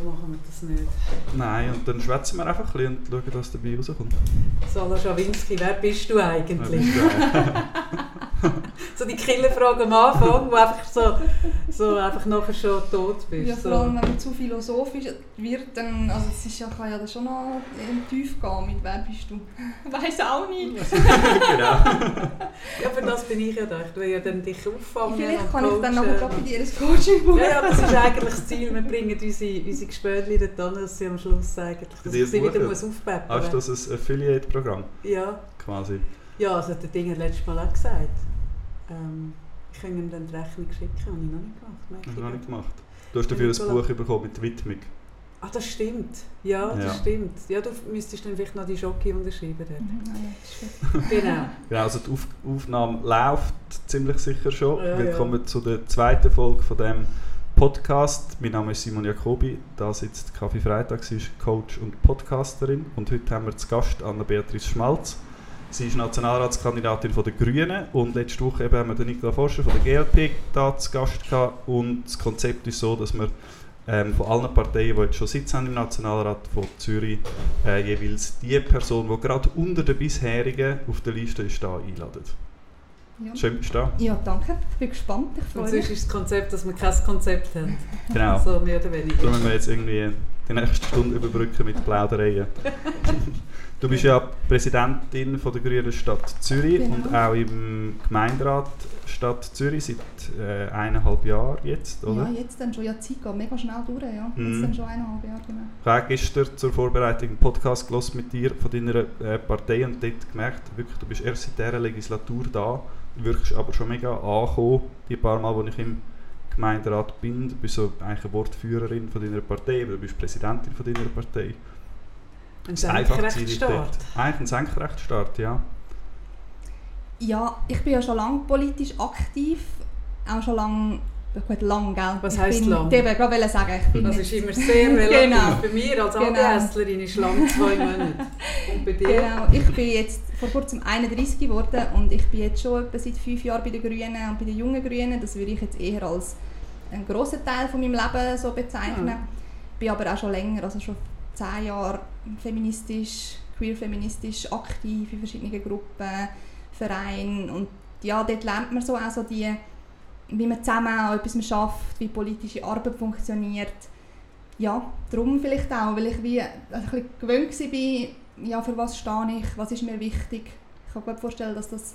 So machen wir das nicht. Nein, und dann schwätzen wir einfach ein bisschen und schauen, was dabei rauskommt. Sala Schawinski, wer bist du eigentlich? bist du auch. so die Killerfrage am Anfang, wo einfach so, so einfach nachher schon tot bist. Ja, so. vor allem, wenn man zu philosophisch wird, dann, also es ist ja, kann ja dann schon noch Tiefe gehen mit «Wer bist du?» Weiß auch nicht. genau. Ja, für das bin ich ja da. Ich will ja dann dich auffangen Vielleicht kann ich dann nachher gerade bei dir ein Coaching buchen. Ja, ja, das ist eigentlich das Ziel. Wir bringen unsere, unsere Gespöntchen dort hin, dass sie am Schluss eigentlich, dass ich sie wieder muss aufpeppern Hast du muss. das ein Affiliate-Programm Ja. quasi? ja, also hat der Ding hat letztes Mal auch gesagt. Ähm, ich kann ihm dann die Rechnung schicken, habe ich noch nicht gemacht. merke ich du noch nicht gemacht. Du hast dafür ein. Buch bekommen mit Widmung. Ah, das stimmt. Ja, das Ja. stimmt. Ja, du müsstest dann vielleicht noch die Schocke unterschreiben. Dort. Mhm, ja, gut. Genau. Genau, also die Auf Aufnahme läuft ziemlich sicher schon. Ja, Willkommen zu der zweiten Folge von dem Podcast. Mein Name ist Simon Jacobi, da sitzt Kaffee Freitag, sie ist Coach und Podcasterin und heute haben wir zu Gast Anna-Beatrice Schmalz. Sie ist Nationalratskandidatin von der Grünen und letzte Woche eben haben wir den Nicola Forscher von der GLP da zu Gast gehabt und das Konzept ist so, dass wir ähm, von allen Parteien, die jetzt schon Sitz haben im Nationalrat von Zürich, äh, jeweils die Person, die gerade unter den bisherigen auf der Liste ist, da einladen. Ja. Schön bist du da. ja, danke. Ich bin gespannt. Ich Und freue sonst mich. ist das Konzept, dass wir kein Konzept haben. Genau. So mehr oder weniger. Darum müssen wir jetzt irgendwie die nächste Stunde überbrücken mit Plaudereien. Du bist ja Präsidentin von der Grünen Stadt Zürich Genau. und auch im Gemeinderat Stadt Zürich seit äh, eineinhalb Jahren jetzt, oder? Ja, jetzt dann schon. Ja, Zeit geht mega schnell durch. Ja. Mhm. Jetzt dann schon eineinhalb Jahre. Genau. Ich habe gestern zur Vorbereitung einen Podcast gehört mit dir von deiner äh, Partei und dort gemerkt, wirklich, du bist erst seit dieser Legislatur da, wirkst aber schon mega angekommen, die paar Mal, wo ich im Gemeinderat bin. Du bist so eigentlich eine Wortführerin von deiner Partei, aber du bist Präsidentin von deiner Partei. Ein dort. Eigentlich ein Senkrechtsstart, ja. Ja, ich bin ja schon lange politisch aktiv. Auch schon lange. Gut, lang, gell? Was ich heisst bin, lang? Ich wollte gerade sagen, ich bin Das jetzt- ist immer sehr relativ. Genau. Bei mir als Genau. ADSlerin ist lang zwei Monate. Und bei dir? Genau, ich bin jetzt vor kurzem 31 geworden und ich bin jetzt schon etwa seit fünf Jahren bei den Grünen und bei den jungen Grünen. Das würde ich jetzt eher als einen grossen Teil von meinem Leben so bezeichnen. Mhm. bin aber auch schon länger, also schon zehn Jahre feministisch, queer-feministisch aktiv in verschiedenen Gruppen, Vereinen und ja, dort lernt man so auch so die, wie man zusammen an etwas schafft, wie politische Arbeit funktioniert. Ja, darum vielleicht auch, weil ich wie ein bisschen gewöhnt war, ja, für was stehe ich, was ist mir wichtig. Ich kann mir gut vorstellen, dass das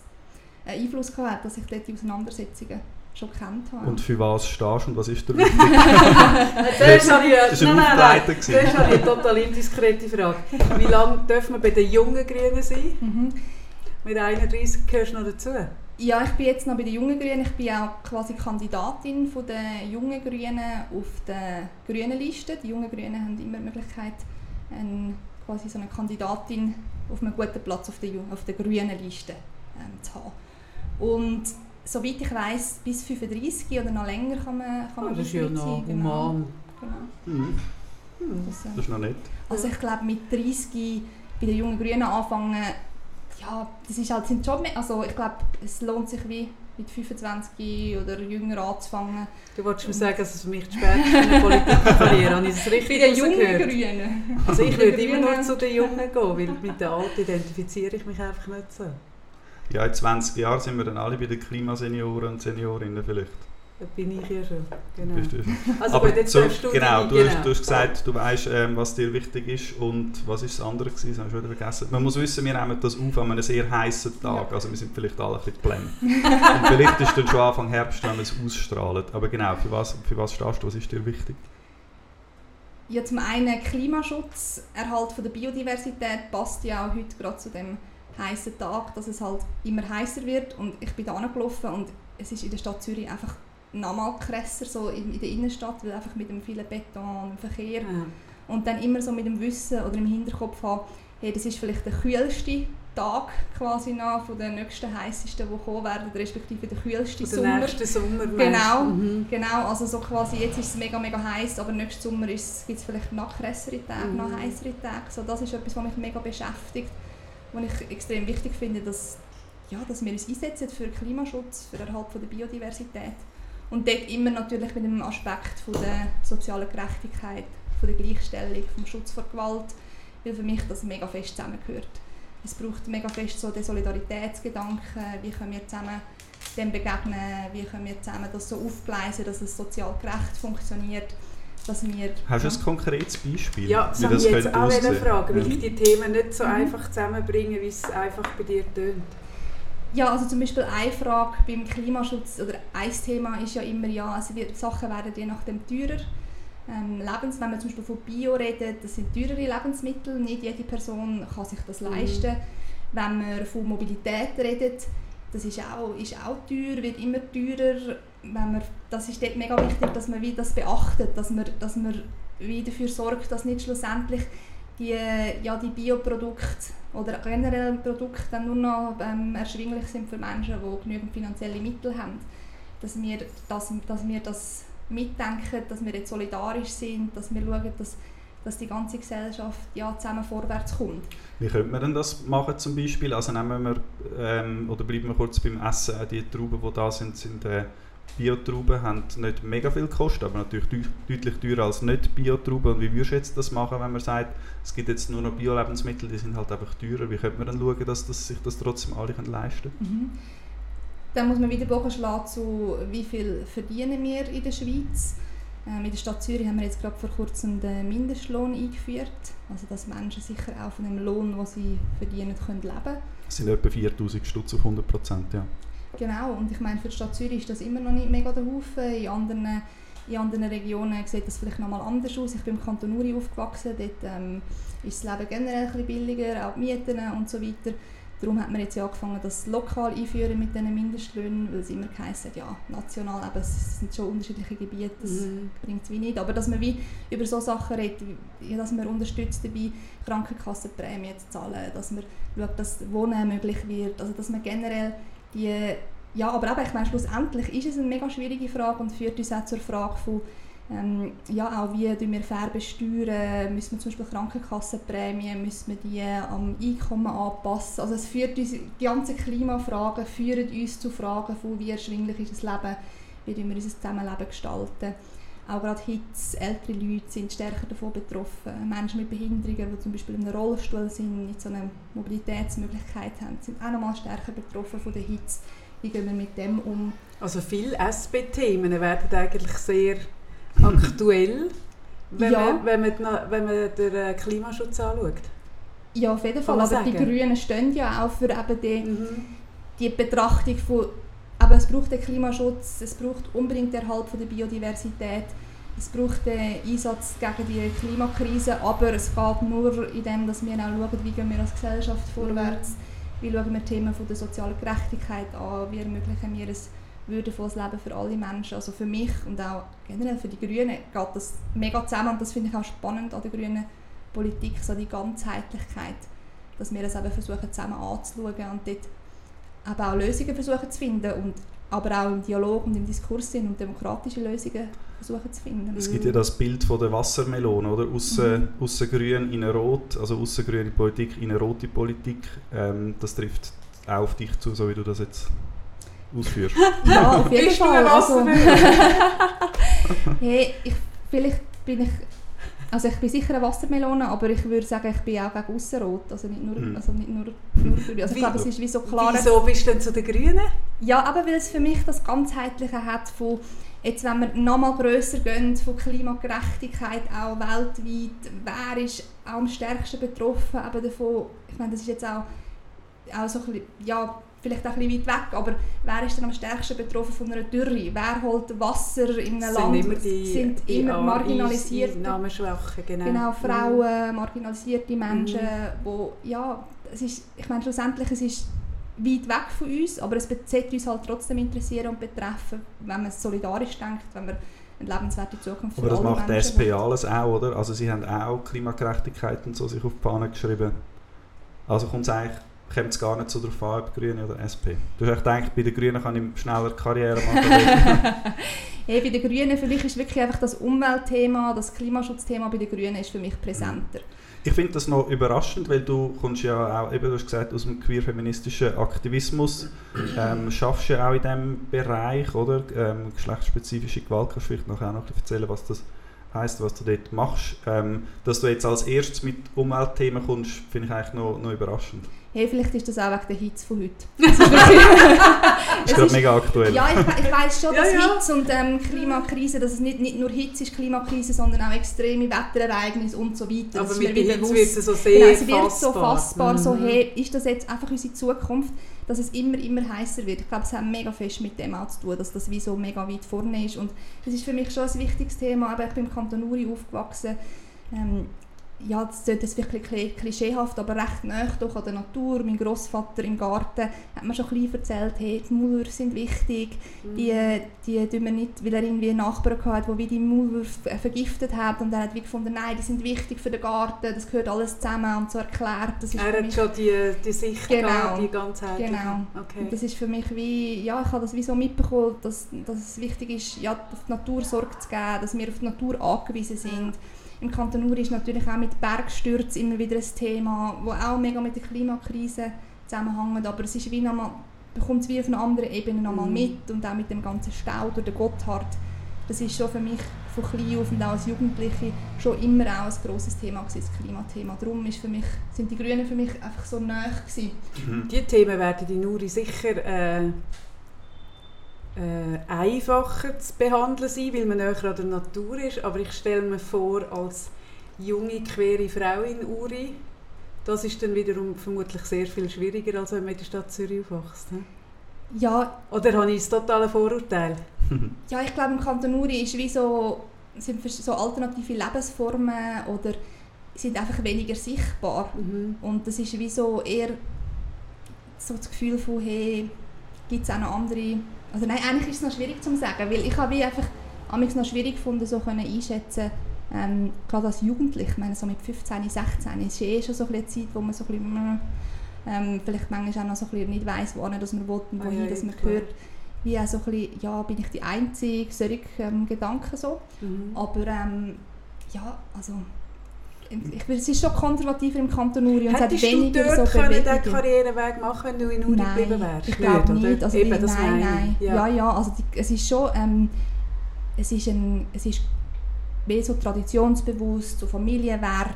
einen Einfluss gehabt hat, dass ich dort die Auseinandersetzungen schon kennt habe. Und für was stehst du und was ist dir wichtig? Das war nein, ein nein, nein. Aufleiter gewesen. Zuerst habe ich eine total indiskrete Frage. Wie lange dürfen wir bei den jungen Grünen sein? mhm. Mit 31 gehörst du noch dazu? Ja, ich bin jetzt noch bei den Jungen Grünen. Ich bin auch quasi Kandidatin von der Jungen Grünen auf der grünen Liste. Die Jungen Grünen haben immer die Möglichkeit, eine, quasi so eine Kandidatin auf einem guten Platz auf der, auf der grünen Liste ähm, zu haben. Und soweit ich weiß, bis 35 oder noch länger kann man, kann Oh, man das ist ja noch sein. Genau. human. Genau. Mhm. Das, äh, Das ist noch nett. also ich glaube mit 30 bei den jungen Grünen anfangen, ja, das ist halt sein Job. mehr- Also ich glaube, es lohnt sich wie mit 25 oder jünger anzufangen. Du wolltest mir sagen, dass es für mich zu spät ist für eine Politikkarriere. Habe ich das Bei richtig den jungen? Grünen. Also ich Bei würde immer nur zu den Jungen gehen, weil mit den Alten identifiziere ich mich einfach nicht so. Ja, in 20 Jahren sind wir dann alle bei den Klimasenioren und Seniorinnen vielleicht. Da bin ich ja schon. Genau. Bist du schon. Also Aber gut, jetzt so, du genau, du, Hast, du hast gesagt, du weißt, ähm, was dir wichtig ist und was ist das andere gewesen, das habe ich schon wieder vergessen. Man muss wissen, wir nehmen das auf an einem sehr heißen Tag, Ja. also wir sind vielleicht alle ein bisschen blem. und vielleicht ist dann schon Anfang Herbst, wenn wir es ausstrahlen. Aber genau, für was, für was stehst du, was ist dir wichtig? Ja, zum einen Klimaschutz, Erhalt von der Biodiversität passt ja auch heute gerade zu dem heißen Tag, dass es halt immer heißer wird und ich bin da angelaufen und es ist in der Stadt Zürich einfach nochmal krasser, so in, in der Innenstadt, weil einfach mit dem vielen Beton und dem Verkehr Ja. und dann immer so mit dem Wissen oder im Hinterkopf haben, hey, das ist vielleicht der kühlste Tag quasi noch von den nächsten heißesten, die kommen werden, respektive der kühlste Und der Sommer. nächste Sommer. Genau. Mhm. Genau, also so quasi jetzt ist es mega, mega heiß, aber nächsten Sommer gibt es vielleicht noch krassere Tage, Mhm. noch heißere Tage. So, das ist etwas, was mich mega beschäftigt, was ich extrem wichtig finde, dass, ja, dass wir uns einsetzen für Klimaschutz, für den Erhalt von der Biodiversität. Und dort immer natürlich mit dem Aspekt von der sozialen Gerechtigkeit, von der Gleichstellung, vom Schutz vor Gewalt, weil für mich das mega fest zusammengehört. Es braucht mega fest so den Solidaritätsgedanken, wie können wir zusammen dem begegnen, wie können wir zusammen das so aufgleisen, dass es sozial gerecht funktioniert, dass wir... Hast du ein konkretes Beispiel, ja, das das ich jetzt auch aussehen? fragen, weil Ja. ich die Themen nicht so Mhm. einfach zusammenbringe, wie es einfach bei dir tönt. Ja, also zum Beispiel eine Frage beim Klimaschutz oder ein Thema ist ja immer, ja, also wir, Sachen werden je nachdem teurer. Ähm, Lebens, wenn man zum Beispiel von Bio redet, das sind teurere Lebensmittel, nicht jede Person kann sich das Mhm. leisten. Wenn man von Mobilität redet, das ist auch, ist auch teuer, wird immer teurer. Wenn man, das ist dort mega wichtig, dass man wie das beachtet, dass man, dass man wie dafür sorgt, dass nicht schlussendlich die, ja, die Bioprodukte oder generell Produkte dann nur noch ähm, erschwinglich sind für Menschen, die genügend finanzielle Mittel haben. Dass wir, dass, dass wir das mitdenken, dass wir jetzt solidarisch sind, dass wir schauen, dass, dass die ganze Gesellschaft ja, zusammen vorwärts kommt. Wie könnte man denn das machen zum Beispiel? Also nehmen wir, ähm, oder bleiben wir kurz beim Essen, auch die Trauben, die da sind, sind äh, Biotrauben, haben nicht mega viel gekostet, aber natürlich deu deutlich teurer als nicht Biotrauben. Und wie würdest du jetzt das machen, wenn man sagt, es gibt jetzt nur noch Bio-Lebensmittel, die sind halt einfach teurer? Wie könnte man dann schauen, dass, dass sich das trotzdem alle können leisten können? Dann muss man wieder Bogen schlagen zu, wie viel verdienen wir in der Schweiz. Ähm, in der Stadt Zürich haben wir jetzt gerade vor kurzem den Mindestlohn eingeführt, also dass Menschen sicher auch von dem Lohn, den sie verdienen, können leben Das sind etwa 4000 Stutz auf 100 Prozent, ja. Genau, und ich meine, für die Stadt Zürich ist das immer noch nicht mega der Haufen. In anderen, in anderen Regionen sieht das vielleicht noch mal anders aus. Ich bin im Kanton Uri aufgewachsen, dort ähm, ist das Leben generell ein bisschen billiger, auch die Mieten und so weiter. Darum hat man jetzt ja angefangen, das lokal einführen mit diesen Mindestlöhnen, weil es immer heisst, ja, national, eben, es sind schon unterschiedliche Gebiete, das Mhm. bringt es wie nicht. Aber dass man wie über so Sachen redet, dass man unterstützt dabei, Krankenkassenprämien zu zahlen, dass man schaut, dass Wohnen möglich wird, also dass man generell die, ja, aber eben, ich meine, schlussendlich ist es eine mega schwierige Frage und führt uns auch zur Frage von, ähm, ja, auch wie wir fair besteuern, müssen wir zum Beispiel Krankenkassenprämien, müssen wir die am Einkommen anpassen, also es führt uns, die ganzen Klimafragen führen uns zu Fragen von, wie erschwinglich ist das Leben, wie wir unser Zusammenleben gestalten. Auch gerade Hitze, ältere Leute sind stärker davon betroffen. Menschen mit Behinderungen, die zum Beispiel in einem Rollstuhl sind, nicht so eine Mobilitätsmöglichkeit haben, sind auch nochmal stärker betroffen von der Hitze. Wie gehen wir mit dem um? Also viele SP-Themen werden eigentlich sehr aktuell, wenn, Ja. man, wenn, man, die- wenn man den äh, Klimaschutz anschaut. Ja, auf jeden Fall. Aber die sagen. Grünen stehen ja auch für eben die, Mhm. die Betrachtung von, aber es braucht den Klimaschutz, es braucht unbedingt den Erhalt von der Biodiversität, es braucht den Einsatz gegen die Klimakrise, aber es geht nur in dem, dass wir auch schauen, wie gehen wir als Gesellschaft vorwärts, wie schauen wir Themen von der sozialen Gerechtigkeit an, wie ermöglichen wir ein würdevolles Leben für alle Menschen. Also für mich und auch generell für die Grünen geht das mega zusammen und das finde ich auch spannend an der grünen Politik, so die Ganzheitlichkeit, dass wir es eben versuchen zusammen anzuschauen und dort eben auch Lösungen versuchen zu finden und aber auch im Dialog und im Diskurs sind und demokratische Lösungen versuchen zu finden. Es gibt ja das Bild von der Wassermelone, oder? Aussen, Mhm. aussen grün, innen rot, also aussen grüne Politik, innen rote Politik. Ähm, das trifft auch auf dich zu, so wie du das jetzt ausführst. Ja, auf jeden Fall. Also, hey, ich, vielleicht bin ich, also ich bin sicher eine Wassermelone, aber ich würde sagen, ich bin auch gegen Aussenrot, also nicht nur, Mhm. also nicht nur, nur grün. Also ich Wie- glaube, es ist wie so klar. Wieso bist du denn zu den Grünen? Ja, aber weil es für mich das Ganzheitliche hat von, jetzt wenn wir nochmal grösser gehen, von Klimagerechtigkeit auch weltweit, wer ist auch am stärksten betroffen eben davon, ich meine, das ist jetzt auch, auch so ein bisschen, ja, vielleicht auch ein bisschen weit weg, aber wer ist denn am stärksten betroffen von einer Dürre? Wer holt Wasser in einem Land? sind immer die, sind die immer Ar- marginalisierte genau. Genau, Mhm. Frauen, marginalisierte Menschen, Mhm. wo, ja, es ist, ich meine schlussendlich, es ist weit weg von uns, aber es sollte uns halt trotzdem interessieren und betreffen, wenn man solidarisch denkt, wenn man eine lebenswerte Zukunft Aber für das alle macht die Menschen SP alles auch, oder? Also sie haben auch Klimagerechtigkeit und so sich auf die Fahne geschrieben. Also kommt es eigentlich, kommt es gar nicht so darauf an, ob Grüne oder SP. Du hast gedacht, bei den Grünen kann ich schneller Karriere machen. Hey, bei den Grünen, für mich ist wirklich einfach das Umweltthema, das Klimaschutzthema bei den Grünen ist für mich präsenter. ich finde das noch überraschend, weil du kommst ja auch, eben, du hast gesagt, aus dem queer-feministischen Aktivismus, ähm, schaffst ja auch in diesem Bereich, oder? Ähm, geschlechtsspezifische Gewalt, kannst du vielleicht noch auch noch erzählen, was das heisst, was du dort machst. Ähm, dass du jetzt als erstes mit Umweltthemen kommst, finde ich eigentlich noch, noch überraschend. Hey, vielleicht ist das auch wegen der Hitze von heute. Das ist, das ist gerade mega aktuell. Ja, ich, ich weiss schon, dass ja, ja. Hitze und ähm, Klimakrise, dass es nicht, nicht nur Hitze ist Klimakrise, sondern auch extreme Wetterereignisse und so weiter. Aber Das mit der Hitze wird es so sehr Genau, sie wird fassbar. so fassbar, so Mhm. hey, ist das jetzt einfach unsere Zukunft, dass es immer, immer heißer wird. Ich glaube, es hat mega fest mit dem auch zu tun, dass das wie so mega weit vorne ist und das ist für mich schon ein wichtiges Thema, aber ich bin im Kanton Uri aufgewachsen. Ähm, ja, das klingt jetzt wirklich kli- klischeehaft, aber recht nahe doch an der Natur. Mein Großvater im Garten hat mir schon ein bisschen erzählt, hey, die Maulwürfe sind wichtig. Mhm. Die, die tun wir nicht, weil er irgendwie einen Nachbarn hatte, der wie die Maulwürfe vergiftet hat und er hat wie gefunden, nein, die sind wichtig für den Garten, das gehört alles zusammen und so erklärt. Das ist Er hat mich, schon die, die Sicht Genau. gehabt, die ganzheitliche. Genau. Okay. und das ist für mich wie, ja, ich habe das wie so mitbekommen, dass, dass es wichtig ist, ja, auf die Natur Sorge zu geben, dass wir auf die Natur angewiesen sind. Im Kanton Uri ist natürlich auch mit Bergstürzen immer wieder ein Thema, wo auch mega mit der Klimakrise zusammenhängt, aber es ist wie nochmal, bekommt es wie auf einer anderen Ebene nochmal Mhm. mit und auch mit dem ganzen Stau durch den Gotthard. Das ist schon für mich von klein auf und auch als Jugendliche schon immer auch ein grosses Thema gewesen, das Klimathema. Darum ist für mich, sind die Grünen für mich einfach so nahe gewesen. Mhm. Die Themen werden in Uri sicher äh, äh, einfacher zu behandeln sein, weil man näher an der Natur ist. Aber ich stelle mir vor, als junge, queere Frau in Uri, das ist dann wiederum vermutlich sehr viel schwieriger, als wenn man in der Stadt Zürich aufwächst. ne? Ja, Oder habe ich das totale Vorurteil? Ja, ich glaube, im Kanton Uri ist wie so, sind so alternative Lebensformen oder sind einfach weniger sichtbar. Mhm. Und das ist wie so eher so das Gefühl von, hey, gibt es auch noch andere... Also nein, eigentlich ist es noch schwierig zu sagen, weil ich habe einfach amigs noch schwierig gefunden, so können einschätzen, ähm, gerade als Jugendlich, ich meine so mit 15, 16, ist eh schon so eine Zeit, wo man so ein bisschen, ähm, vielleicht manchmal auch noch so ein bisschen nicht weiss, wohin dass man will und Ah, wohin dass man gehört. Wie auch so ein bisschen, ja, bin ich die Einzige, solche ähm, Gedanken so. Mhm. Aber ähm, ja, also ich, es ist schon konservativer im Kanton Uri und es hat Hättest du weniger dort so können den. Karriereweg machen wenn du in geblieben Nein, wärst? ich glaube nicht. Also, Eben, nein, ich. nein. Ja, Ja. ja, also die, es ist schon, ähm, es ist, ein, es ist mehr so traditionsbewusst, so Familienwert,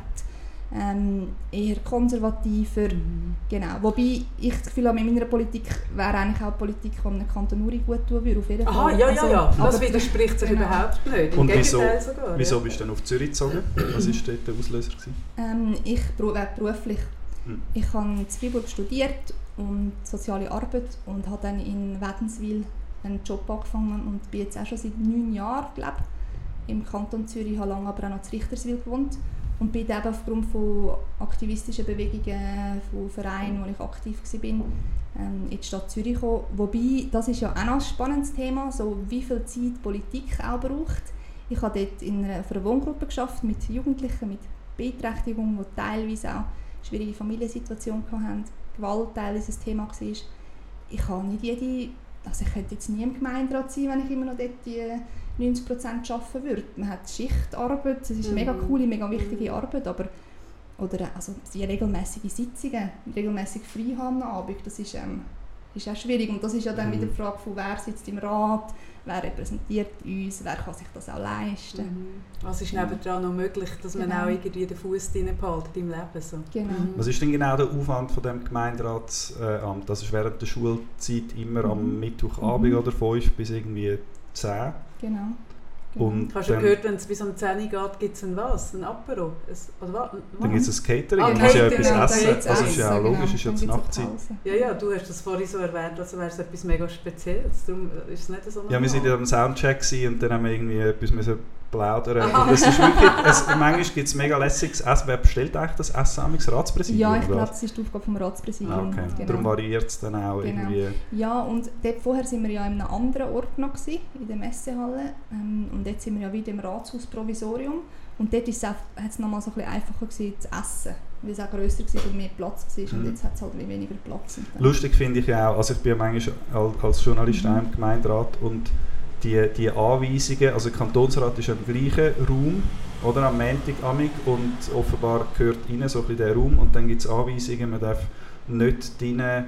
ähm, eher konservativer, Mhm. genau. Wobei ich das Gefühl habe, in meiner Politik wäre eigentlich auch Politik, die einem Kanton Uri gut tun würde, auf jeden Aha, Fall. ja, ja, Also, ja. Das aber- widerspricht sich genau. überhaupt nicht. Im Und wieso, sogar. wieso ja. bist du dann auf Zürich gezogen? Was war dort der Auslöser? Gewesen? Ähm, ich beru- beruflich. Hm. Ich habe in Freiburg studiert und soziale Arbeit und habe dann in Wädenswil einen Job angefangen und bin jetzt auch schon seit neun Jahren glaub, im Kanton Zürich, habe lange aber auch noch in Richterswil gewohnt und bin eben aufgrund von aktivistischen Bewegungen, von Vereinen, wo ich aktiv war, ähm, in die Stadt Zürich gekommen. Wobei, das ist ja auch ein spannendes Thema, so wie viel Zeit Politik auch braucht. Ich habe dort in einer, für eine Wohngruppe geschafft mit Jugendlichen mit Beeinträchtigung, die teilweise auch schwierige Familiensituationen hatten, Gewalt teilweise ein Thema war. Ich habe nicht jede, also ich könnte jetzt nie im Gemeinderat sein, wenn ich immer noch dort die 90% arbeiten würde. Man hat Schichtarbeit, das ist eine mega Mhm. coole, mega wichtige Mhm. Arbeit, aber oder also die regelmäßigen Sitzungen, regelmäßig frei haben am Abend, das ist, ähm, ist auch schwierig und das ist ja dann Mhm. wieder die Frage von wer sitzt im Rat, wer repräsentiert uns, wer kann sich das auch leisten. Mhm. Was ist nebendran noch möglich, dass man Genau. auch irgendwie den Fuß drin behaltet im Leben? So. Genau. Mhm. Was ist denn genau der Aufwand von dem Gemeinderatsamt? Das ist während der Schulzeit immer am Mhm. Mittwochabend Mhm. oder 5 bis irgendwie 10. Genau. genau. Und Hast du dann, gehört, wenn es bis um 10 Uhr geht, gibt es ein was? Ein Apero? Ein, oder was? dann gibt es ein Catering, Ah, man muss ja etwas ja, essen. Also ist ja auch logisch, ist ja zur Nachtzeit. Ja, ja, du hast das vorhin so erwähnt, als wäre es etwas mega Spezielles. Darum ist es nicht so Ja, wir sind ja am Soundcheck und dann haben wir irgendwie etwas müssen plaudern. Und es ist wirklich, es, manchmal gibt es mega lässiges Essen. Wer bestellt eigentlich das Essen? Am Ratspräsidium? Ja, ich glaube, das ist die Aufgabe vom Ratspräsidium. Okay. Genau. Darum variiert es dann auch Genau. irgendwie. Ja, und dort vorher sind wir ja in einem anderen Ort noch, gewesen, in der Messehalle. Ähm, und jetzt sind wir ja wieder im Ratshaus Provisorium. Und dort ist es auch- nochmal so ein bisschen einfacher gewesen, zu essen, weil es auch grösser war und mehr Platz war. Und Mhm. jetzt hat es halt weniger Platz. Und Lustig finde ich ja auch, also ich bin ja manchmal al- als Journalist Mhm. im Gemeinderat und die, die Anweisungen, also der Kantonsrat ist im gleichen Raum, oder am Montag amig und offenbar gehört rein so ein bisschen der Raum und dann gibt es Anweisungen, man darf nicht drinnen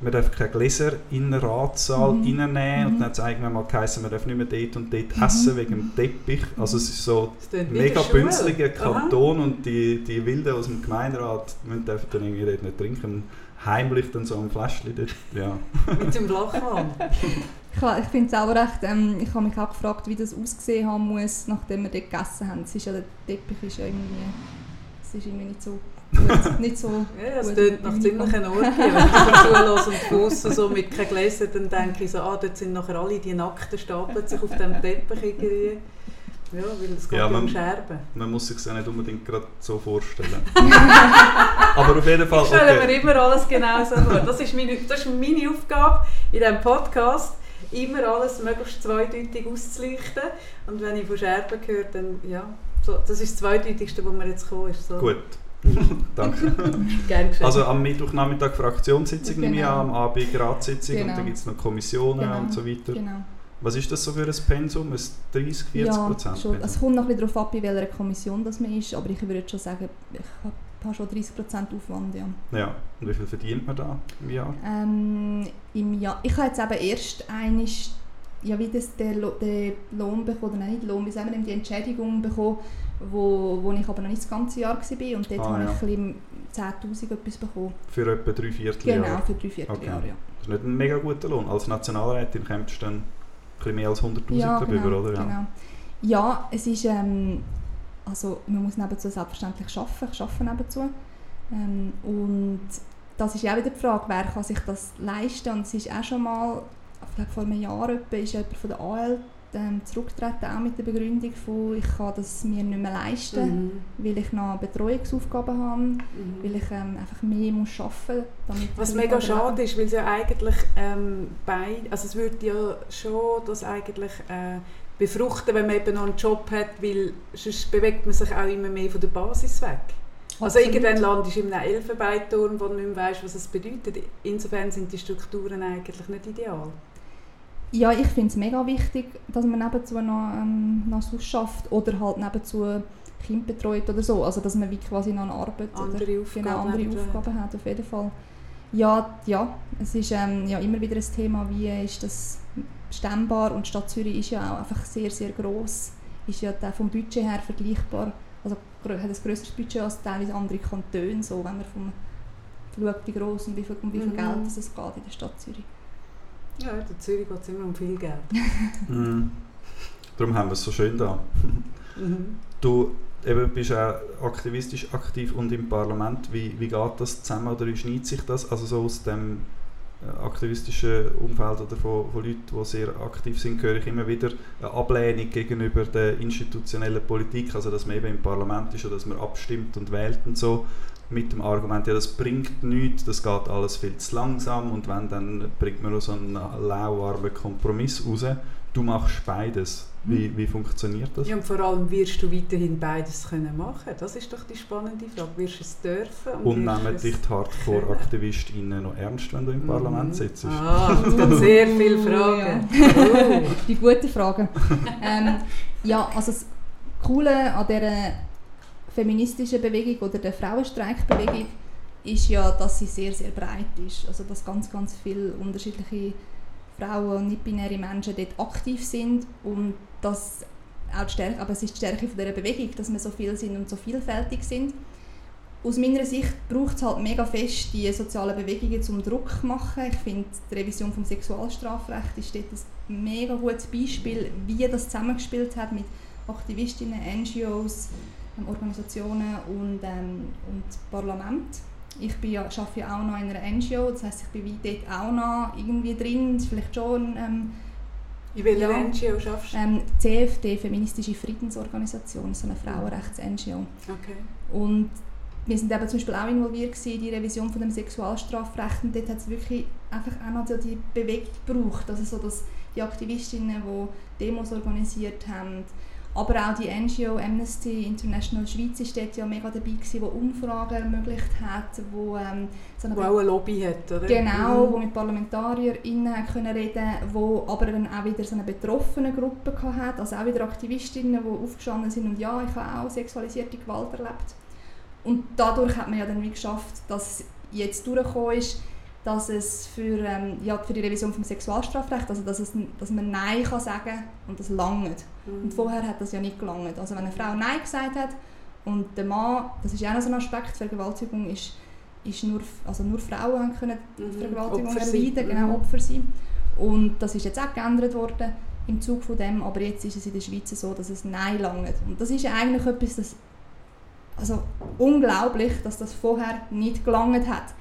man darf keine Gläser in den Ratssaal Mhm. reinnehmen Mhm. und dann hat es irgendwann mal geheißen, man darf nicht mehr dort und dort essen wegen dem Teppich. Also es ist so wie mega bünzliger Aha. Kanton und die, die Wilden aus dem Gemeinderat müssen dürfen dann irgendwie dort nicht trinken. Heimlich dann so ein Fläschchen dort, ja. Mit dem Flachmann. Ich, ich finde es auch recht, ähm, ich habe mich auch gefragt, wie das ausgesehen haben muss, nachdem wir dort gegessen haben. Es ist ja, der Teppich ist ja irgendwie, es ist irgendwie nicht so gut, nicht so Ja, es gut klingt nach im ziemlichen Orgien. Wenn ich höre und Fussen so mit kein Gläser, dann denke ich so, ah, dort sind nachher alle die Nackten stapeln sich auf dem Teppich irgendwie. Ja, weil es geht Ja, ja, um man- Scherben. Man muss sich ja nicht unbedingt gerade so vorstellen. Aber auf jeden Fall, Ich stelle okay. mir immer alles genau so vor. Das ist, meine, das ist meine Aufgabe in diesem Podcast, immer alles möglichst zweideutig auszuleuchten. Und wenn ich von Scherben höre, dann ja, so, das ist das Zweideutigste, was mir jetzt gekommen ist. So. Gut. Danke. Gerne geschehen. Also am Mittwochnachmittag Fraktionssitzung nehme ich Genau. an, am Abend Ratssitzung und Genau. dann gibt es noch Kommissionen Genau. und so weiter. Genau. Was ist das so für ein Pensum? Ein 30, 40 Ja, Prozent schon. Pensum? Es kommt noch ein bisschen darauf ab, in welcher Kommission das man ist, aber ich würde schon sagen, ich habe habe schon 30% Aufwand, ja. Ja, und wie viel verdient man da im Jahr? Ähm, im Jahr, ich habe jetzt eben erst einig, ja, wie das der, Lo- der Lohn bekommen, oder nicht Lohn, wie sagen wir, die Entschädigung bekommen, wo, wo ich aber noch nicht das ganze Jahr war und dort Ah, habe ja. ich ein bisschen 10'000 etwas bekommen. Für etwa drei Vierteljahr. Genau, für drei Vierteljahre, Okay. ja. Das ist nicht ein mega guter Lohn. Als Nationalrätin kommst du dann ein bisschen mehr als 100'000 Ja, darüber, genau, oder? Ja. genau. Ja, es ist, ähm, also man muss nebenzu selbstverständlich arbeiten, ich arbeite nebenzu. Ähm, und das ist ja auch wieder die Frage, wer kann sich das leisten und es ist auch schon mal, ich glaube vor einem Jahr etwa, ist jemand von der AL ähm, zurückgetreten, auch mit der Begründung von, ich kann das mir nicht mehr leisten, Mhm. weil ich noch Betreuungsaufgaben habe, Mhm. weil ich ähm, einfach mehr muss arbeiten muss. Was mega schade ist, weil es ja eigentlich ähm, bei, also es würde ja schon das eigentlich äh, befruchten, wenn man eben noch einen Job hat, weil sonst bewegt man sich auch immer mehr von der Basis weg. Also Absolut. irgendwann landest du in einem Elfenbeinturm, wo du nicht mehr weißt, was es bedeutet. Insofern sind die Strukturen eigentlich nicht ideal. Ja, ich finde es mega wichtig, dass man nebenzu noch, ähm, noch sonst schafft oder halt nebenzu Kind betreut oder so. Also dass man wie quasi noch eine Arbeit Andere oder Aufgaben genau, andere. Aufgaben hat, auf jeden Fall. Ja, ja es ist ähm, ja, immer wieder ein Thema, wie ist das stemmbar und die Stadt Zürich ist ja auch einfach sehr, sehr gross. Ist ja da vom Budget her vergleichbar, also hat ein grösseres Budget als teilweise andere Kantone, so, wenn man vom schaut, wie gross und wie viel, um wie viel Mhm. Geld es geht in der Stadt Zürich. Ja, in Zürich geht es immer um viel Geld. Mhm. Darum haben wir es so schön da. Mhm. Du eben, bist auch aktivistisch aktiv und im Parlament. Wie, wie geht das zusammen oder wie schneidet sich das? Also so aus dem aktivistischen Umfeld oder von, von Leuten, die sehr aktiv sind, höre ich immer wieder eine Ablehnung gegenüber der institutionellen Politik, also dass man eben im Parlament ist oder dass man abstimmt und wählt und so mit dem Argument, ja das bringt nichts, das geht alles viel zu langsam und wenn, dann bringt man so einen lauwarmen Kompromiss raus. Du machst beides. Wie, wie funktioniert das? Ja, und vor allem wirst du weiterhin beides können machen. Das ist doch die spannende Frage. Wirst du es dürfen? Und wirst nehmen dich die Hardcore-AktivistInnen noch ernst, wenn du im Parlament Mhm. sitzt? Ah, es gibt sehr viele Fragen. Oh. Die gute Frage. ähm, ja, also das Coole an dieser feministischen Bewegung oder der Frauenstreikbewegung ist ja, dass sie sehr, sehr breit ist. Also dass ganz, ganz viele unterschiedliche Frauen und nicht-binäre Menschen dort aktiv sind und dass auch die Stärke, aber es ist die Stärke von dieser Bewegung, dass wir so viel sind und so vielfältig sind. Aus meiner Sicht braucht es halt mega fest die sozialen Bewegungen zum Druck zu machen. Ich finde, die Revision vom Sexualstrafrecht ist dort ein mega gutes Beispiel, wie das zusammengespielt hat mit Aktivistinnen, NGOs, ähm, Organisationen und, ähm, und Parlament. Ich bin ja, arbeite ja auch noch in einer NGO, das heisst, ich bin wie dort auch noch irgendwie drin. Das ist vielleicht schon ähm, In welcher Ja. NGO schaffst du? ähm, CFD, Feministische Friedensorganisation, ist so eine Frauenrechts-NGO. Okay. Und wir sind eben zum Beispiel auch involviert in die Revision von dem Sexualstrafrecht und dort hat es wirklich einfach auch noch so die Bewegung gebraucht. Also so, dass die Aktivistinnen, die Demos organisiert haben, aber auch die NGO Amnesty International Schweiz ist dort ja mega dabei gewesen, die Umfragen ermöglicht hat, wo ähm, so eine Wo auch eine Lobby hat, oder? Genau, wo Mhm. mit ParlamentarierInnen können reden wo aber dann auch wieder so eine betroffene Gruppe hat, also auch wieder Aktivistinnen, die aufgestanden sind und ja, ich habe auch sexualisierte Gewalt erlebt. Und dadurch hat man ja dann wie geschafft, dass es jetzt durchgekommen ist, dass es für, ähm, ja, für die Revision vom Sexualstrafrecht, also dass, es, dass man Nein kann sagen und das langt. Mhm. Und vorher hat das ja nicht gelangt. Also wenn eine Frau Nein gesagt hat und der Mann, das ist ja auch noch so ein Aspekt, Vergewaltigung ist, ist nur, also nur Frauen können mhm. Vergewaltigung erleiden, genau, mhm. Opfer sein. Und das ist jetzt auch geändert worden im Zug von dem, aber jetzt ist es in der Schweiz so, dass es Nein langt. Und das ist ja eigentlich etwas, das, also unglaublich, dass das vorher nicht gelangt hat.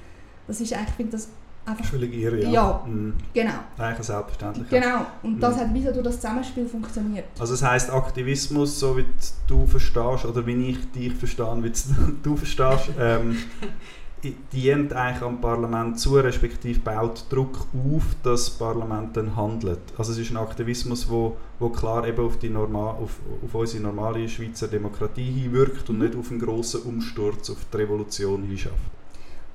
Das ist eigentlich, ich finde das einfach... Irre, ja. Ja, mhm. genau. Eigentlich selbstverständlich. Genau, und das mhm. hat wieso durch das Zusammenspiel funktioniert. Also das heisst, Aktivismus, so wie du verstehst, oder wie ich dich verstehe, wie du verstehst, ähm, dient eigentlich am Parlament zu, respektive baut Druck auf, dass das Parlament dann handelt. Also es ist ein Aktivismus, wo, wo klar eben auf, die normal, auf, auf unsere normale Schweizer Demokratie hinwirkt und mhm. nicht auf einen grossen Umsturz, auf die Revolution hinschafft.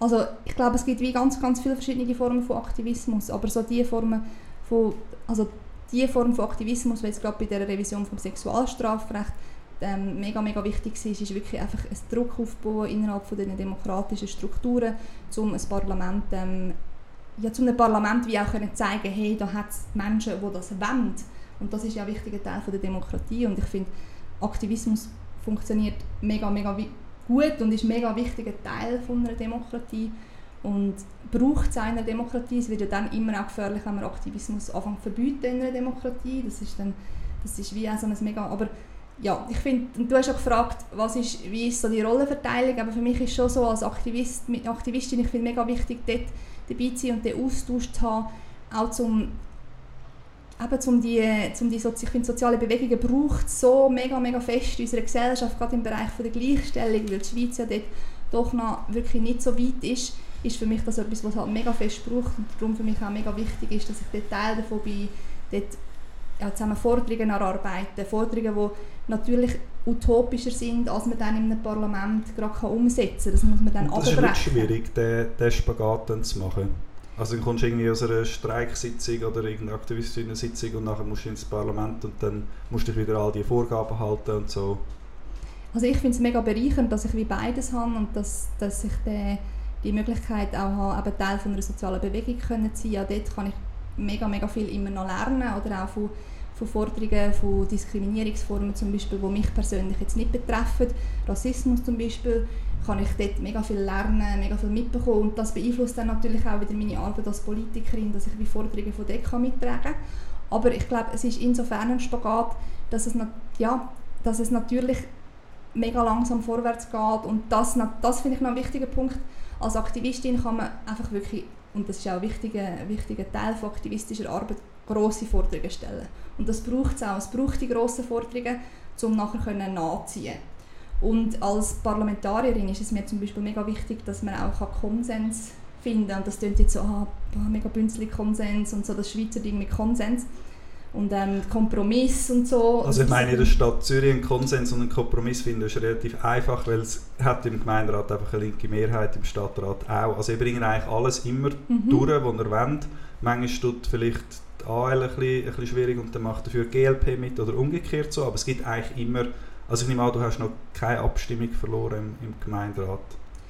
Also ich glaube, es gibt wie ganz, ganz viele verschiedene Formen von Aktivismus, aber so die Formen von, also die Form von Aktivismus, wie jetzt gerade bei der Revision vom Sexualstrafrecht ähm, mega, mega wichtig war, ist wirklich einfach ein Druck aufbauen innerhalb von den demokratischen Strukturen, um ein Parlament, ähm, ja, zum Parlament wie auch können zeigen, hey, da hat es Menschen, die das wollen. Und das ist ja ein wichtiger Teil von der Demokratie und ich finde, Aktivismus funktioniert mega, mega gut und ist ein mega wichtiger Teil von einer Demokratie und braucht es einer Demokratie. Es wird ja dann immer auch gefährlich, wenn man Aktivismus anfängt verbieten in einer Demokratie. Das ist dann, das ist wie auch so ein mega, aber ja, ich finde, du hast auch gefragt, was ist, wie ist so die Rollenverteilung, aber für mich ist schon so als Aktivist, Aktivistin, ich finde mega wichtig, dort dabei zu sein und den Austausch zu haben, auch zum eben zum die, zum die ich finde, soziale Bewegungen braucht so mega, mega fest in unserer Gesellschaft, gerade im Bereich von der Gleichstellung, weil die Schweiz ja dort doch noch wirklich nicht so weit ist, ist für mich das etwas, was halt mega fest braucht und darum für mich auch mega wichtig ist, dass ich dort Teil davon bin, dort ja, zusammen Forderungen erarbeiten, Forderungen, die natürlich utopischer sind, als man dann in einem Parlament gerade umsetzen kann. Das muss man dann Das ist nicht schwierig, den, den Spagat dann zu machen. Also dann kommst du irgendwie aus einer Streiksitzung oder irgendeiner Aktivistinnen-Sitzung und nachher musst du ins Parlament und dann musst du dich wieder all die Vorgaben halten und so. Also ich finde es mega bereichernd, dass ich wie beides habe und dass, dass ich die, die Möglichkeit auch habe, eben Teil von einer sozialen Bewegung zu sein. Ja, dort kann ich mega, mega viel immer noch lernen oder auch von, von Forderungen von Diskriminierungsformen zum Beispiel, die mich persönlich jetzt nicht betreffen. Rassismus zum Beispiel kann ich dort mega viel lernen, mega viel mitbekommen und das beeinflusst dann natürlich auch wieder meine Arbeit als Politikerin, dass ich die Forderungen von dort kann mittragen kann. Aber ich glaube, es ist insofern ein Spagat, dass es, ja, dass es natürlich mega langsam vorwärts geht und das, das finde ich noch ein wichtiger Punkt. Als Aktivistin kann man einfach wirklich, und das ist auch ein wichtiger, wichtiger Teil von aktivistischer Arbeit, grosse Forderungen stellen. Und das braucht es auch. Es braucht die grossen Forderungen, um nachher nachziehen und als Parlamentarierin ist es mir zum Beispiel mega wichtig, dass man auch Konsens finden kann. Und das klingt jetzt so, ah, mega bünzlig Konsens und so das Schweizer Ding mit Konsens. Und ähm, Kompromiss und so. Also ich meine, in der Stadt Zürich einen Konsens und einen Kompromiss finden ist relativ einfach, weil es hat im Gemeinderat einfach eine linke Mehrheit, im Stadtrat auch. Also ihr bringt eigentlich alles immer mhm. durch, was ihr wollt. Manchmal tut vielleicht die AL ein bisschen, ein bisschen schwierig und dann macht dafür GLP mit oder umgekehrt so, aber es gibt eigentlich immer also ich nehme an, du hast noch keine Abstimmung verloren im, im Gemeinderat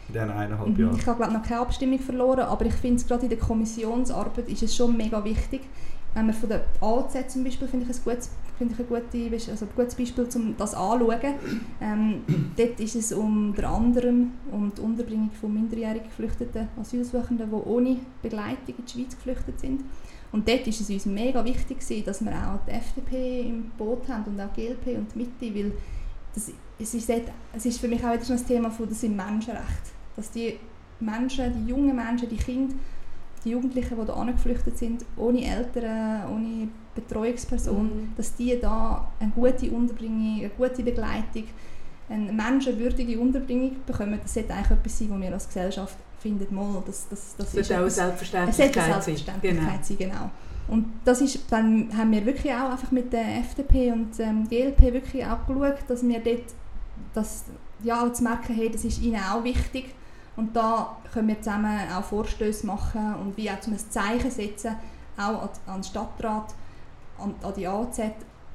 in diesen eineinhalb mhm. Jahren. Ich habe noch keine Abstimmung verloren, aber ich finde es gerade in der Kommissionsarbeit ist es schon mega wichtig, wenn man von der AZ zum Beispiel, finde ich, ein gutes, finde ich ein, gute, also ein gutes Beispiel, um das anzuschauen. Ähm, dort ist es unter anderem um die Unterbringung von minderjährig geflüchteten Asylsuchenden, die ohne Begleitung in die Schweiz geflüchtet sind. Und dort ist es uns mega wichtig, dass wir auch die FDP im Boot haben und auch die GLP und die Mitte, weil das, es, ist dort, es ist für mich auch wieder ein Thema von, das sind Menschenrechte. Dass die Menschen, die jungen Menschen, die Kinder, die Jugendlichen, die hier geflüchtet sind, ohne Eltern, ohne Betreuungsperson, mhm. dass die da eine gute Unterbringung, eine gute Begleitung, eine menschenwürdige Unterbringung bekommen, das sollte eigentlich etwas sein, was wir als Gesellschaft finden, mal, das, das, das, das ist auch Selbstverständlichkeit, Selbstverständlichkeit sein. Genau. Und das ist, dann haben wir wirklich auch einfach mit der FDP und ähm, GLP wirklich auch geschaut, dass wir dort das, ja, auch zu merken, hey, das ist ihnen auch wichtig. Und da können wir zusammen auch Vorstöße machen und wie auch zum ein Zeichen setzen, auch an, an den Stadtrat, an, an die AZ,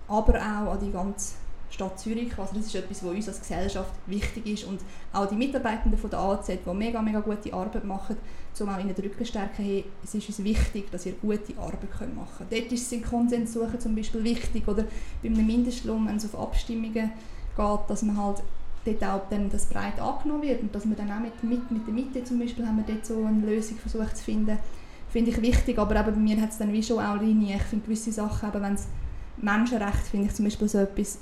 aber auch an die ganze Stadt Zürich. Also das ist etwas, was uns als Gesellschaft wichtig ist und auch die Mitarbeitenden von der AZ, die mega, mega gute Arbeit machen, um auch ihnen den Rücken stärken, hey, es ist uns wichtig, dass ihr gute Arbeit machen könnt. Dort ist es in Konsens zum Beispiel wichtig oder bei einem Mindestlohn, wenn es auf Abstimmungen geht, dass man halt dort auch dann das breit angenommen wird und dass man dann auch mit, mit, mit der Mitte zum Beispiel haben wir dort so eine Lösung versucht zu finden, finde ich wichtig, aber eben bei mir hat es dann wie schon auch Linie. Ich finde gewisse Sachen, wenn es Menschenrechte finde ich zum Beispiel so etwas,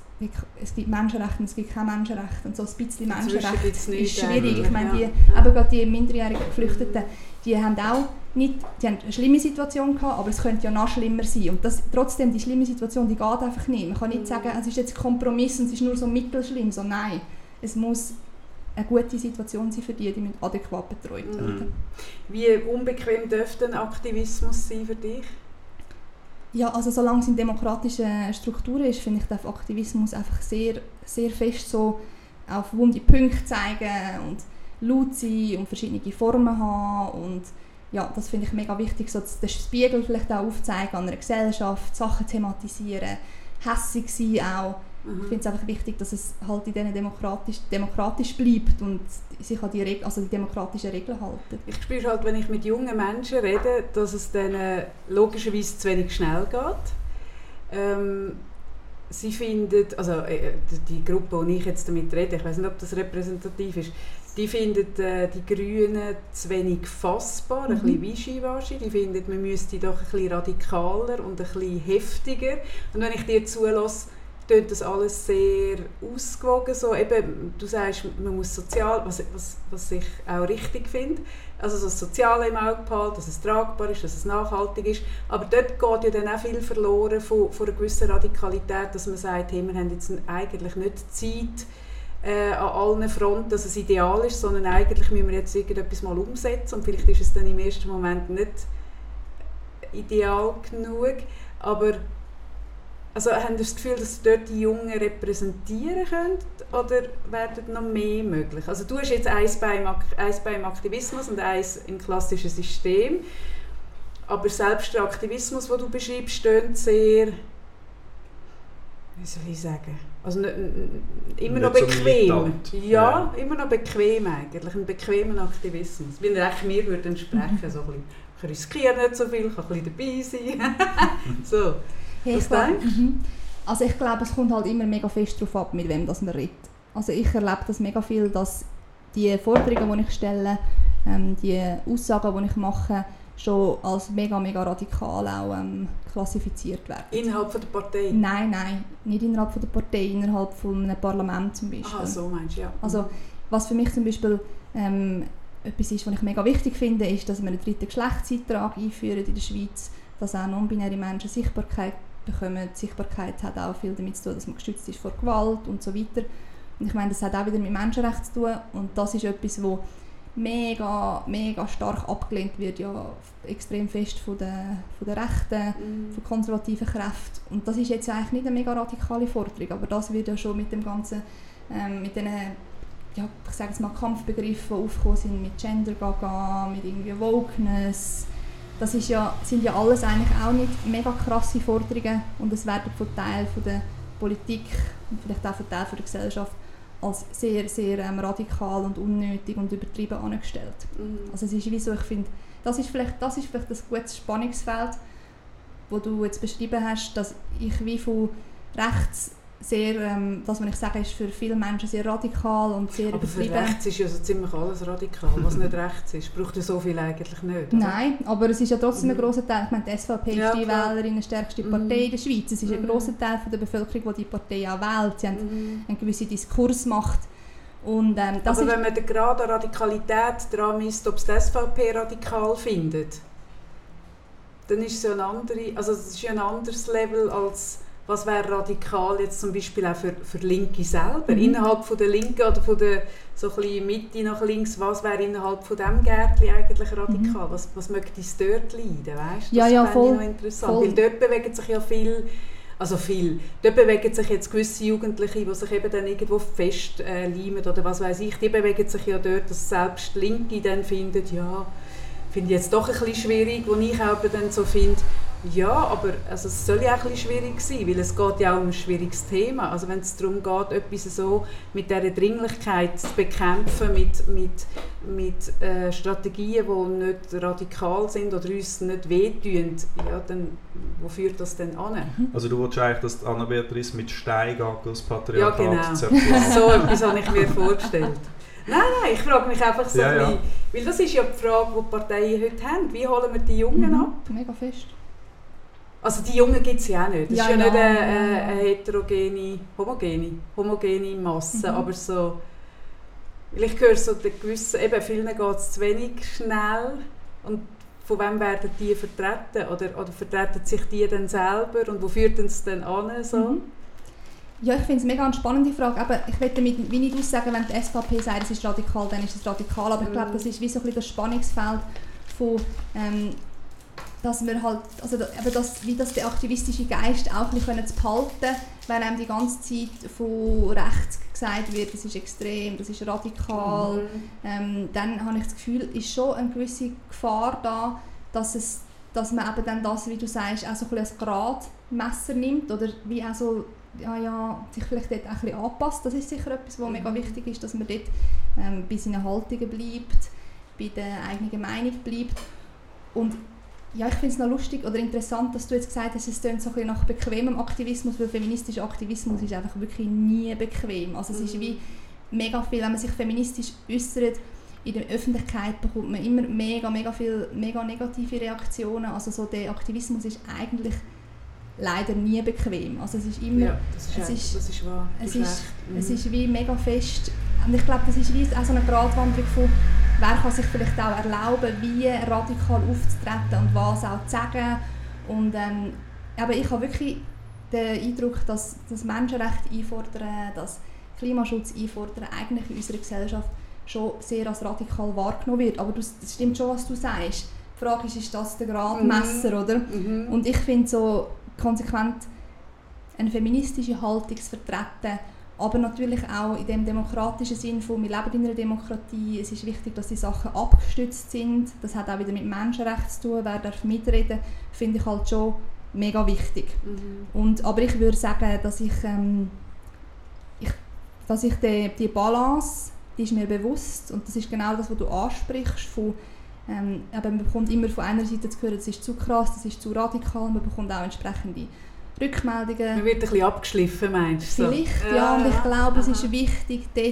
es gibt Menschenrechte und es gibt kein Menschenrecht und so ein bisschen Menschenrecht ist schwierig. Ich meine, die, ja. eben gerade die minderjährigen Geflüchteten, die haben auch nicht, die haben eine schlimme Situation gehabt, aber es könnte ja noch schlimmer sein und das, trotzdem, die schlimme Situation, die geht einfach nicht. Man kann nicht mhm. sagen, es ist jetzt ein Kompromiss und es ist nur so mittelschlimm, so nein. Es muss eine gute Situation sein für die, die adäquat betreut mhm. werden. Mhm. Wie unbequem dürfte ein Aktivismus sein für dich? Ja, also solange es in demokratischen Strukturen ist, finde ich, darf Aktivismus einfach sehr, sehr fest so auf wunde Punkte zeigen und laut sein und verschiedene Formen haben und ja, das finde ich mega wichtig, so den Spiegel vielleicht auch aufzeigen an einer Gesellschaft, Sachen thematisieren, hässig sein auch Mhm. Ich finde es einfach wichtig, dass es halt in denen demokratisch, demokratisch bleibt und sich an die, Reg also die demokratischen Regeln halten. Ich spüre halt, wenn ich mit jungen Menschen rede, dass es denen logischerweise zu wenig schnell geht. Ähm, sie finden, also äh, die Gruppe, die ich jetzt damit rede, ich weiß nicht, ob das repräsentativ ist, die finden äh, die Grünen zu wenig fassbar, mhm. ein bisschen wischiwaschi. Die finden, man müsste doch ein bisschen radikaler und ein bisschen heftiger. Und wenn ich dir zulasse, tönt das alles sehr ausgewogen. So, eben, du sagst, man muss sozial, was, was, was ich auch richtig finde, also das Soziale im Auge behalten, dass es tragbar ist, dass es nachhaltig ist. Aber dort geht ja dann auch viel verloren von, von einer gewissen Radikalität, dass man sagt, hey, wir haben jetzt eigentlich nicht Zeit, äh, an allen Fronten, dass es ideal ist, sondern eigentlich müssen wir jetzt irgendetwas mal umsetzen und vielleicht ist es dann im ersten Moment nicht ideal genug, aber also haben Sie das Gefühl, dass Sie dort die Jungen repräsentieren könnt oder werden noch mehr möglich? Also du hast jetzt eins beim, eins beim Aktivismus und eins im klassischen System, aber selbst der Aktivismus, den du beschreibst, steht sehr, wie soll ich sagen, also immer nicht noch bequem. So ja, ja, immer noch bequem eigentlich, ein bequemer Aktivismus, wie er mir würde entsprechen, so ein bisschen, ich riskiere nicht so viel, kann ein bisschen dabei sein. so. Hey, Was denkst du? Also ich glaube, es kommt halt immer mega fest darauf ab, mit wem das man redet. Also ich erlebe das mega viel, dass die Forderungen, die ich stelle, ähm, die Aussagen, die ich mache, schon als mega, mega radikal auch ähm, klassifiziert werden. Innerhalb von der Partei? Nein, nein, nicht innerhalb von der Partei, innerhalb von einem Parlament zum Beispiel. Ah, so meinst du, ja. Also was für mich zum Beispiel ähm, etwas ist, was ich mega wichtig finde, ist, dass wir einen dritten Geschlechtseintrag einführen in der Schweiz, dass auch non-binäre Menschen Sichtbarkeit bekommen. Die Sichtbarkeit hat auch viel damit zu tun, dass man geschützt ist vor Gewalt und so weiter. Und ich meine, das hat auch wieder mit Menschenrechten zu tun und das ist etwas, wo mega, mega stark abgelehnt wird, ja extrem fest von den, von den Rechten, mm. von konservativen Kräften. Und das ist jetzt eigentlich nicht eine mega radikale Forderung, aber das wird ja schon mit dem ganzen, ähm, mit diesen, ja, ich sage jetzt mal Kampfbegriffen, die aufgekommen sind, mit Gender Gaga, mit irgendwie Wokeness, das ist ja, sind ja alles eigentlich auch nicht mega krasse Forderungen und es werden von Teil von der Politik und vielleicht auch von Teil von der Gesellschaft als sehr, sehr ähm, radikal und unnötig und übertrieben angestellt. Mhm. Also es ist wie so, ich finde, das ist vielleicht das ist vielleicht das gutes Spannungsfeld, wo du jetzt beschrieben hast, dass ich wie von rechts sehr, ähm, das, was ich sage, ist für viele Menschen sehr radikal und sehr aber übertrieben. Aber für rechts ist ja so ziemlich alles radikal. Was nicht rechts ist, braucht ja so viel eigentlich nicht. Oder? Nein, aber es ist ja trotzdem mhm. ein grosser Teil. Ich meine, die SVP ja, ist die Wählerin, die stärkste Partei mhm. in der Schweiz. Es ist ein mhm. grosser Teil von der Bevölkerung, die die Partei auch wählt. Sie haben mhm. eine gewisse Diskursmacht. Und, ähm, aber wenn man den Grad an Radikalität daran misst, ob es die SVP radikal findet, dann ist es ja ein, andere, also es ist ja ein anderes Level als was wäre radikal jetzt zum Beispiel auch für, für Linke selber, mhm. innerhalb von der Linken oder von der so ein Mitte nach links, was wäre innerhalb von dem Gärtchen eigentlich radikal? Mhm. Was, was möchte es dort leiden, weißt? Das ja, ja, voll, noch interessant, voll. weil dort bewegen sich ja viel also viel. Dort bewegen sich jetzt gewisse Jugendliche, die sich eben dann irgendwo festleimen äh, oder was weiß ich, die bewegen sich ja dort, dass selbst Linke dann finden, ja, finde ich jetzt doch ein bisschen schwierig, wo ich auch dann so finde, Ja, aber also es soll ja auch ein bisschen schwierig sein, weil es geht ja auch um ein schwieriges Thema. Also wenn es darum geht, etwas so mit dieser Dringlichkeit zu bekämpfen, mit, mit, mit äh, Strategien, die nicht radikal sind oder uns nicht wehtun, ja, dann wo führt das denn an? Also du willst eigentlich, dass Anna-Beatrice mit Stein geht, das Patriarchat Ja, genau. so etwas habe ich mir vorgestellt. Nein, nein, ich frage mich einfach so, Ja, ja. Wie, weil das ist ja die Frage, die die Parteien heute haben. Wie holen wir die Jungen Mhm. ab? Mega fest. Also die Jungen gibt es ja auch nicht. Das Ja, ist ja, ja, nicht eine, eine, heterogene, homogene, homogene Masse, Mhm. aber so... Weil ich höre so den gewissen, eben vielen geht es zu wenig schnell und von wem werden die vertreten? Oder, oder vertreten sich die dann selber und wo führt es dann an? So? Mhm. Ja, ich finde es mega eine spannende Frage. Aber ich will damit wie nicht aussagen, wenn die SVP sagt, es ist radikal, dann ist es radikal. Aber ich glaube, Mhm. das ist wie so ein bisschen das Spannungsfeld von, ähm, dass wir halt, also da- eben das, wie das der aktivistische Geist auch bisschen können zu behalten, wenn einem die ganze Zeit von rechts gesagt wird, das ist extrem, das ist radikal. Mhm. ähm, dann habe ich das Gefühl, ist schon eine gewisse Gefahr da, dass, es, dass man eben dann das, wie du sagst, auch so ein als Gradmesser nimmt oder wie auch so, ja, ja, sich vielleicht dort auch ein bisschen anpasst. Das ist sicher etwas, was mega Mhm. wichtig ist, dass man dort ähm, bei seinen Haltungen bleibt, bei der eigenen Meinung bleibt. Und ja, ich finde es noch lustig oder interessant, dass du jetzt gesagt hast, es tönt so ein bisschen nach bequemem Aktivismus, weil feministischer Aktivismus ist einfach wirklich nie bequem. Also es ist Mhm. wie mega viel, wenn man sich feministisch äußert, in der Öffentlichkeit bekommt man immer mega, mega viel mega negative Reaktionen. Also so der Aktivismus ist eigentlich leider nie bequem. Also es ist immer, Ja, das ist, es ist- das ist wahr. Es ist. Mhm. es ist wie mega fest. Und ich glaube, das ist wie auch so eine Gratwanderung von, wer kann sich vielleicht auch erlauben, wie radikal aufzutreten und was auch zu sagen. Und ähm, aber ich habe wirklich den Eindruck, dass das Menschenrechte einfordern, dass Klimaschutz einfordern, eigentlich in unserer Gesellschaft schon sehr als radikal wahrgenommen wird. Aber du, es stimmt schon, was du sagst. Die Frage ist, ist das der Gradmesser, oder? Mhm. Und ich finde so konsequent eine feministische Haltung zu vertreten, aber natürlich auch in dem demokratischen Sinn von, wir leben in einer Demokratie, es ist wichtig, dass die Sachen abgestützt sind, das hat auch wieder mit Menschenrechten zu tun, wer darf mitreden, finde ich halt schon mega wichtig. Mhm. Und, aber ich würde sagen, dass ich, ähm, ich, dass ich die, die Balance, die ist mir bewusst und das ist genau das, was du ansprichst, von, ähm, man bekommt immer von einer Seite zu hören, das ist zu krass, das ist zu radikal, man bekommt auch entsprechende Rückmeldungen. Man wird ein bisschen abgeschliffen, meinst du? so? Vielleicht, ja, und ich glaube, es ist wichtig, dort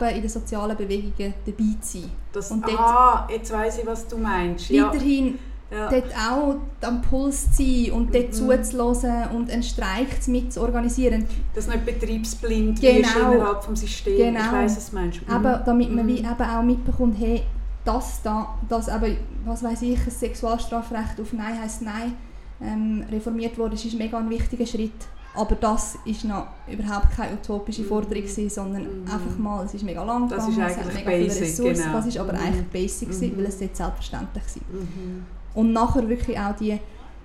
eben in den sozialen Bewegungen dabei zu sein. Das, und dort- ah, jetzt weiss ich, was du meinst. Weiterhin ja. dort auch am Puls zu sein und dort Mhm. zuzuhören und einen Streik mit zu organisieren. Dass nicht betriebsblind Genau. wirst innerhalb des Systems. Ich Genau. weiss, was du meinst. Mhm. Damit man wie Mhm. eben auch mitbekommt, hey, das da, das eben, was weiß ich, ein Sexualstrafrecht auf Nein heisst Nein ähm, reformiert wurde, ist, mega ein wichtiger Schritt. Aber das ist noch überhaupt keine utopische Mhm. Forderung gewesen, sondern Mhm. einfach mal, es ist mega lang Das gegangen, ist es hat mega viele basic, Ressourcen, genau. das ist aber Mhm. eigentlich basic gewesen, Mhm. weil es dort selbstverständlich war. Mhm. Und nachher wirklich auch die,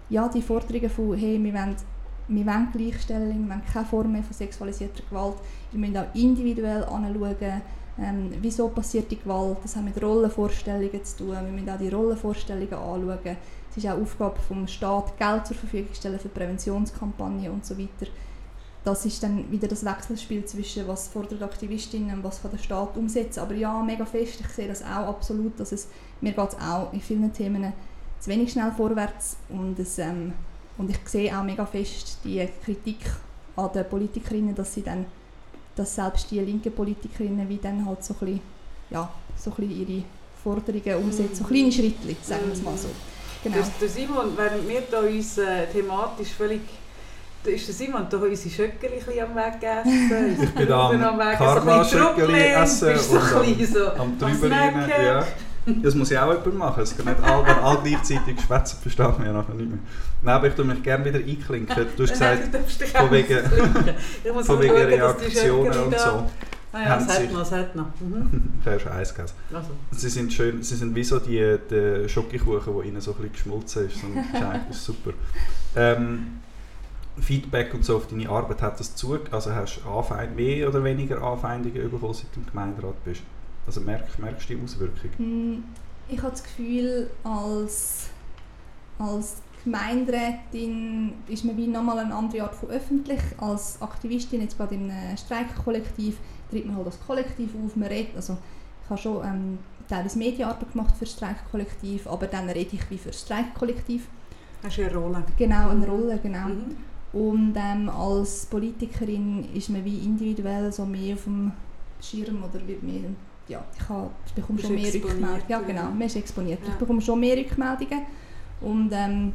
ja, die Forderungen von, hey, wir wollen, wir wollen Gleichstellung, wir wollen keine Form mehr von sexualisierter Gewalt. Wir müssen auch individuell anschauen, ähm, wieso passiert die Gewalt. Das hat mit Rollenvorstellungen zu tun. Wir müssen auch die Rollenvorstellungen anschauen. Es ist auch Aufgabe des Staates, Geld zur Verfügung zu stellen für Präventionskampagnen und so weiter. Das ist dann wieder das Wechselspiel zwischen was fordert Aktivistinnen und was kann der Staat umsetzen. Aber ja, mega fest, ich sehe das auch absolut, dass es, mir geht es auch in vielen Themen zu wenig schnell vorwärts und, es, ähm, und ich sehe auch mega fest die Kritik an den Politikerinnen, dass sie dann, dass selbst die linken Politikerinnen wie dann halt so ein bisschen, ja, so ein bisschen ihre Forderungen umsetzen, so kleine Schritte, sagen wir es mal so. Genau. Der, der Simon, während wir da uns äh, thematisch völlig... Da ist der Simon da unsere Schöckeli am Wegessen. Ich bin am Karma-Schöckeli essen und und am- am, so Am drüber rein, ja. Das muss ja auch jemand machen. Es können nicht alle, wenn alle gleichzeitig schwätzen, versteht man ja nachher nicht mehr. Nein, aber ich tue mich gerne wieder einklinken. Du hast Nein, gesagt, du darfst dich von wegen-. Ich von wegen Reaktionen Schöckeli und so. Ah ja, haben hat sich- noch, es hat noch. Mhm. Schon eins gegessen. Also. Sie sind schön, sie sind wie so die, die Schokokuchen, der innen so ein bisschen geschmolzen ist. Und das ist super. Ähm, Feedback und so auf deine Arbeit hat das zu, also hast du Anfeind, mehr oder weniger Anfeindungen bekommen, seit du im Gemeinderat bist? Also merkst, merkst du die Auswirkung? Mm, Ich habe das Gefühl, als, als Gemeinderätin ist man wie nochmal eine andere Art von öffentlich. Als Aktivistin, jetzt gerade in einem Streikkollektiv, tritt man halt als Kollektiv auf, man redet, also ich habe schon ähm, teilweise Medienarbeit gemacht für das Streikkollektiv, aber dann rede ich wie für das Streikkollektiv. Hast du eine Rolle? Genau, eine Rolle, genau. Mhm. Und ähm, als Politikerin ist man wie individuell so mehr auf dem Schirm oder wird mehr, ja, ich, habe, ich bekomme schon mehr Rückmeldungen. Ja. genau, man ist exponiert. Ja. Ich bekomme schon mehr Rückmeldungen. Und ähm,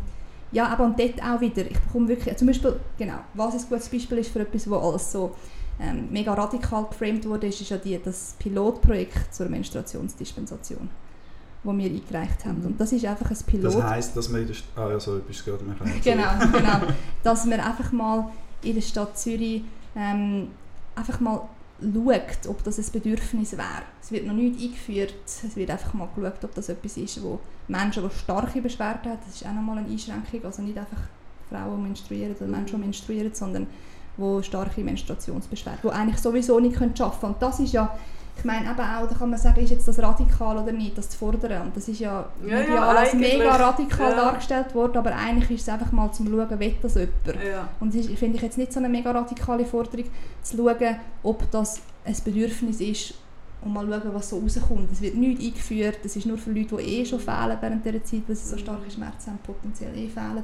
ja, aber und dort auch wieder, ich bekomme wirklich, zum Beispiel, genau, was ein gutes Beispiel ist für etwas, wo alles so ähm, mega radikal geframed wurde, ist, ist ja die, das Pilotprojekt zur Menstruationsdispensation, das wir eingereicht haben. Mhm. Und das ist einfach ein Pilot. Das heisst, dass man in der St Ah ja, sorry, bist gerade. Genau, genau. Dass man einfach mal in der Stadt Zürich ähm, einfach mal schaut, ob das ein Bedürfnis wäre. Es wird noch nicht eingeführt, es wird einfach mal geschaut, ob das etwas ist, wo Menschen, die starke Beschwerden haben, das ist auch nochmal eine Einschränkung, also nicht einfach Frauen die menstruieren oder Menschen, die menstruieren, sondern wo starke Menstruationsbeschwerden, die eigentlich sowieso nicht arbeiten können. Und das ist ja, ich meine eben auch, da kann man sagen, ist jetzt das radikal oder nicht, das zu fordern. Und das ist ja, Ja, ja, als mega radikal Ja. dargestellt worden, aber eigentlich ist es einfach mal zum Schauen, will das jemand. Ja. Und ist, finde ich jetzt nicht so eine mega radikale Forderung, zu schauen, ob das ein Bedürfnis ist und mal schauen, was so rauskommt. Es wird nicht eingeführt, es ist nur für Leute, die eh schon fehlen während dieser Zeit, weil sie so starke Schmerzen haben, potenziell eh fehlen.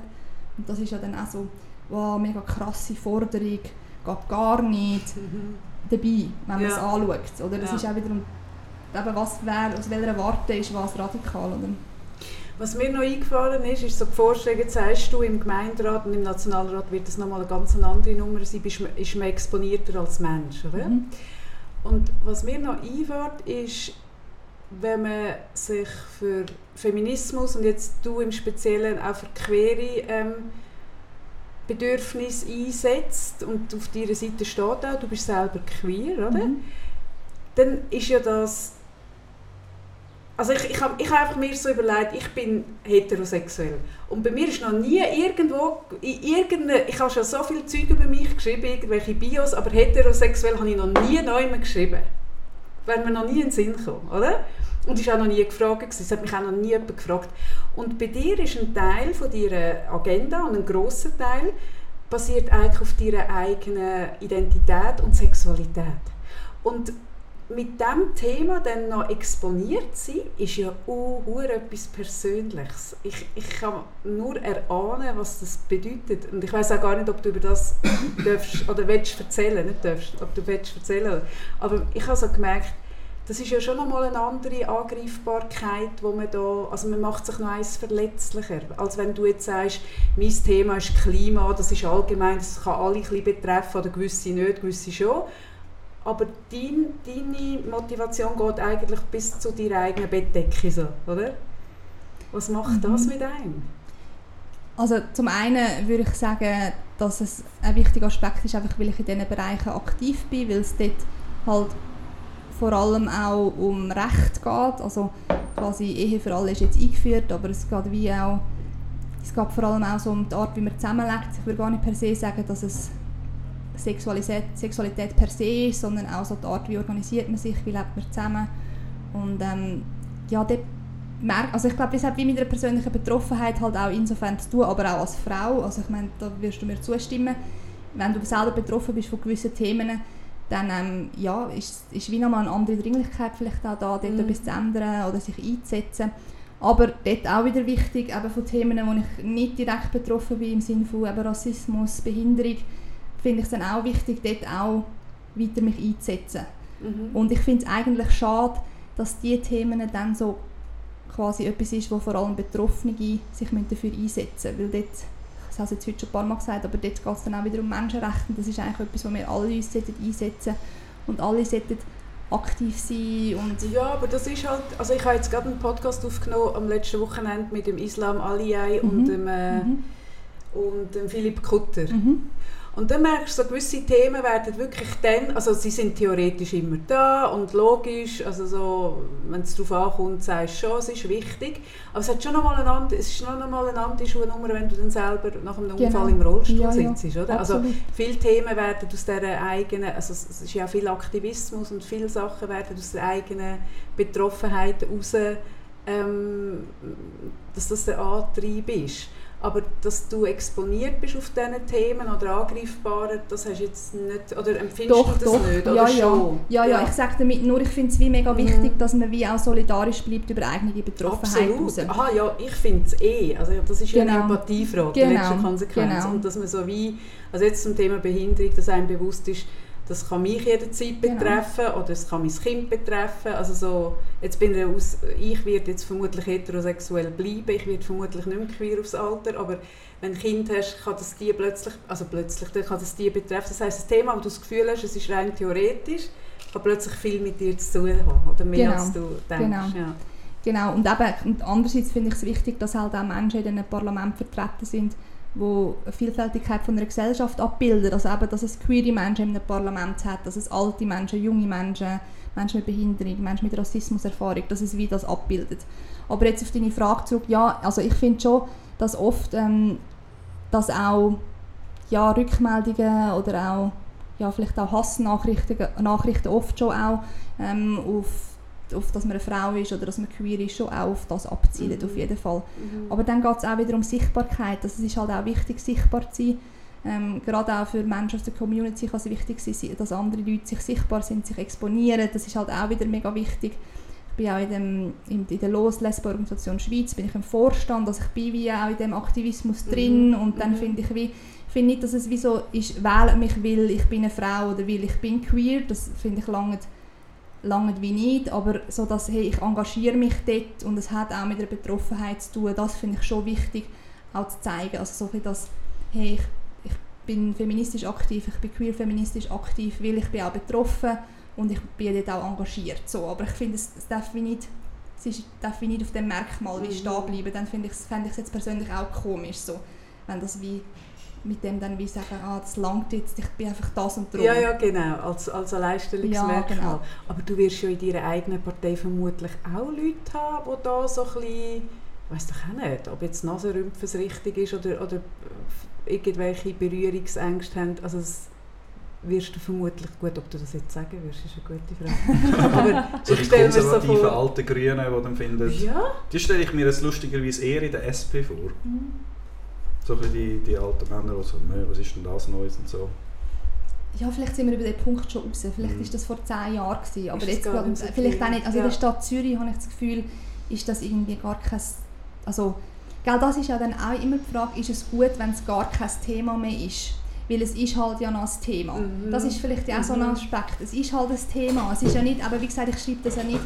Und das ist ja dann auch so, wow, mega krasse Forderung, geht gar nicht Mhm. dabei, wenn man es anschaut. Oder das ist auch wiederum, eben was wer, aus welcher Warte ist was radikal. Oder? Was mir noch eingefallen ist, ist so die Vorstellung, jetzt sagst du, im Gemeinderat und im Nationalrat wird das nochmal eine ganz andere Nummer sein, bist, ist man exponierter als Mensch, oder? Mhm. Und was mir noch einfällt, ist, wenn man sich für Feminismus und jetzt du im Speziellen auch für queere ähm, Bedürfnisse einsetzt und auf deiner Seite steht auch, du bist selber queer, oder? Mhm. dann ist ja das. Also ich, ich habe ich hab einfach mir so überlegt, ich bin heterosexuell. Und bei mir ist noch nie irgendwo, in irgendeine, ich habe schon so viel Zeug über mich geschrieben, irgendwelche Bios, aber heterosexuell habe ich noch nie neu geschrieben. Wäre mir noch nie in den Sinn gekommen, oder? Und ist auch noch nie gefragt, es hat mich auch noch nie jemand gefragt. Und bei dir ist ein Teil von deiner Agenda und ein grosser Teil basiert eigentlich auf deiner eigenen Identität und Sexualität. Und mit diesem Thema dann noch exponiert sein, ist ja auch etwas Persönliches. Ich, ich kann nur erahnen, was das bedeutet. Und ich weiß auch gar nicht, ob du über das darfst, oder willst erzählen, nicht darfst, ob du willst erzählen. Aber ich habe so gemerkt, das ist ja schon nochmal eine andere Angreifbarkeit, wo man da, also man macht sich noch eins verletzlicher, als wenn du jetzt sagst, mein Thema ist Klima, das ist allgemein, das kann alle ein bisschen betreffen, oder gewisse nicht, gewisse schon. Aber dein, deine Motivation geht eigentlich bis zu deiner eigenen Bettdecke, so, oder? Was macht das Mhm. mit einem? Also zum einen würde ich sagen, dass es ein wichtiger Aspekt ist, einfach weil ich in diesen Bereichen aktiv bin, weil es dort halt vor allem auch um Recht geht. Also quasi Ehe für alle ist jetzt eingeführt, aber es geht wie auch es geht vor allem auch so um die Art, wie man zusammenlegt. Ich würde gar nicht per se sagen, dass es Sexualität, Sexualität per se ist, sondern auch so die Art, wie organisiert man sich, wie lebt man zusammen. Und ähm, ja, also ich glaube, das hat wie mit einer persönlichen Betroffenheit halt auch insofern zu tun, aber auch als Frau. Also ich meine, da wirst du mir zustimmen. Wenn du selber betroffen bist von gewissen Themen, dann ähm, ja, ist, ist wie nochmal eine andere Dringlichkeit vielleicht auch da, dort Mhm. etwas zu ändern oder sich einzusetzen. Aber dort auch wieder wichtig, eben von Themen, wo ich nicht direkt betroffen bin, im Sinne von eben Rassismus, Behinderung, finde ich es dann auch wichtig, dort auch weiter mich einzusetzen. Mhm. Und ich finde es eigentlich schade, dass diese Themen dann so quasi etwas ist, wo vor allem Betroffene sich dafür einsetzen müssen. Weil dort, das habe ich jetzt heute schon ein paar Mal gesagt, aber dort geht es dann auch wieder um Menschenrechte. Und das ist eigentlich etwas, wo wir alle uns einsetzen und alle sollten aktiv sein und Ja, aber das ist halt, also ich habe jetzt gerade einen Podcast aufgenommen am letzten Wochenende mit dem Islam Aliyai und, Mhm. dem, äh, Mhm. und dem Philipp Kutter. Mhm. Und dann merkst du, so gewisse Themen werden wirklich dann, also sie sind theoretisch immer da und logisch, also so, wenn es darauf ankommt, sagst du schon, es ist wichtig, aber es, hat schon noch mal eine andere, es ist noch mal eine andere Schuhnummer, wenn du dann selber nach einem Genau. Unfall im Rollstuhl Ja, ja. sitzt, oder? Also viele Themen werden aus dieser eigenen, also es es ist ja viel Aktivismus und viele Sachen werden aus der eigenen Betroffenheit heraus, ähm, dass das der Antrieb ist. Aber dass du exponiert bist auf diesen Themen oder angreifbar, das hast du jetzt nicht, oder empfindest Doch, du das doch. nicht? Oder ja, schon? ja. ja, ja, ich sage damit nur, ich finde es wie mega Mhm. wichtig, dass man wie auch solidarisch bleibt über eigene Betroffenheit Absolut. Aha, ja, ich finde es eh. Also das ist ja Genau. eine Empathiefrage Genau, in letzter Konsequenz. genau. Und dass man so wie, also jetzt zum Thema Behinderung, dass einem bewusst ist, das kann mich jederzeit Genau. betreffen oder es kann mein Kind betreffen. Also so, jetzt bin ich, aus, ich werde jetzt vermutlich heterosexuell bleiben, ich werde vermutlich nicht mehr queer aufs Alter, aber wenn du ein Kind hast, kann das die plötzlich, also plötzlich, dann kann das die betreffen. Das heisst, das Thema, wo du das Gefühl hast, es ist rein theoretisch, kann plötzlich viel mit dir zu tun haben oder mehr Genau. als du denkst. Genau. Ja. Genau, und, eben, und andererseits finde ich es wichtig, dass halt auch Menschen in einem Parlament vertreten sind, die eine Vielfältigkeit von einer Gesellschaft abbilden. Also eben, dass es queere Menschen einem Parlament hat, dass es alte Menschen, junge Menschen, Menschen mit Behinderung, Menschen mit Rassismuserfahrung, dass es wie das abbildet. Aber jetzt auf deine Frage zurück, ja, also ich finde schon, dass oft ähm, dass auch ja, Rückmeldungen oder auch ja, vielleicht auch Hassnachrichten Nachrichten oft schon auch ähm, auf, auf, dass man eine Frau ist oder dass man queer ist, schon auch auf das abzielt, Mhm. auf jeden Fall. Mhm. Aber dann geht es auch wieder um Sichtbarkeit. Also es ist halt auch wichtig, sichtbar zu sein. Ähm, gerade auch für Menschen aus der Community kann es wichtig sein, dass andere Leute sich sichtbar sind, sich exponieren. Das ist halt auch wieder mega wichtig. Ich bin auch in, dem, in, in der Los Lesbo Organisation Schweiz bin ich im Vorstand, also ich bin wie auch in dem Aktivismus drin Mhm. und dann Mhm. finde ich wie finde nicht, dass es wie so ist, wählen mich weil ich bin eine Frau oder weil ich bin queer. Das finde ich lange lange wie nicht, aber so dass hey, ich engagiere mich dort und es hat auch mit der Betroffenheit zu tun, das finde ich schon wichtig auch zu zeigen, also so ein bisschen das, hey, ich, ich bin feministisch aktiv, ich bin queer feministisch aktiv, weil ich bin auch betroffen und ich bin dort auch engagiert, so, aber ich finde, es, es darf wie nicht es ist, darf wie nicht auf dem Merkmal wie Mhm. stehen bleiben, dann finde ich fände ich es jetzt persönlich auch komisch, so, wenn das wie mit dem dann wie sagen, ah, das langt jetzt, ich bin einfach das und drum. Ja, ja, genau, als, als Alleinstellungsmerkmal. Ja, genau. Aber du wirst ja in deiner eigenen Partei vermutlich auch Leute haben, die da so ein bisschen, ich weiss doch auch nicht, ob jetzt Nasenrümpfen das richtig ist oder, oder irgendwelche Berührungsängste haben. Also das wirst du vermutlich, gut, ob du das jetzt sagen wirst, ist eine gute Frage. Aber So die mir so konservativen vor... alten Grünen, die dann finden, Ja, die stelle ich mir jetzt lustigerweise eher in der SP vor. Mhm. So die, die alten Männer, die so, «Nö, was ist denn das Neues und so. Ja, vielleicht sind wir über den Punkt schon raus. Vielleicht Mhm. ist das vor zehn Jahren gewesen. Aber jetzt gerade, nicht so vielleicht viel. auch nicht. Also Ja. in der Stadt Zürich habe ich das Gefühl, ist das irgendwie gar kein... Also, gell, das ist ja dann auch immer die Frage, ist es gut, wenn es gar kein Thema mehr ist? Weil es ist halt ja noch ein Thema. Mhm. Das ist vielleicht ja auch so ein Mhm. Aspekt. Es ist halt ein Thema. Es ist ja nicht, aber wie gesagt, ich schreibe das ja nicht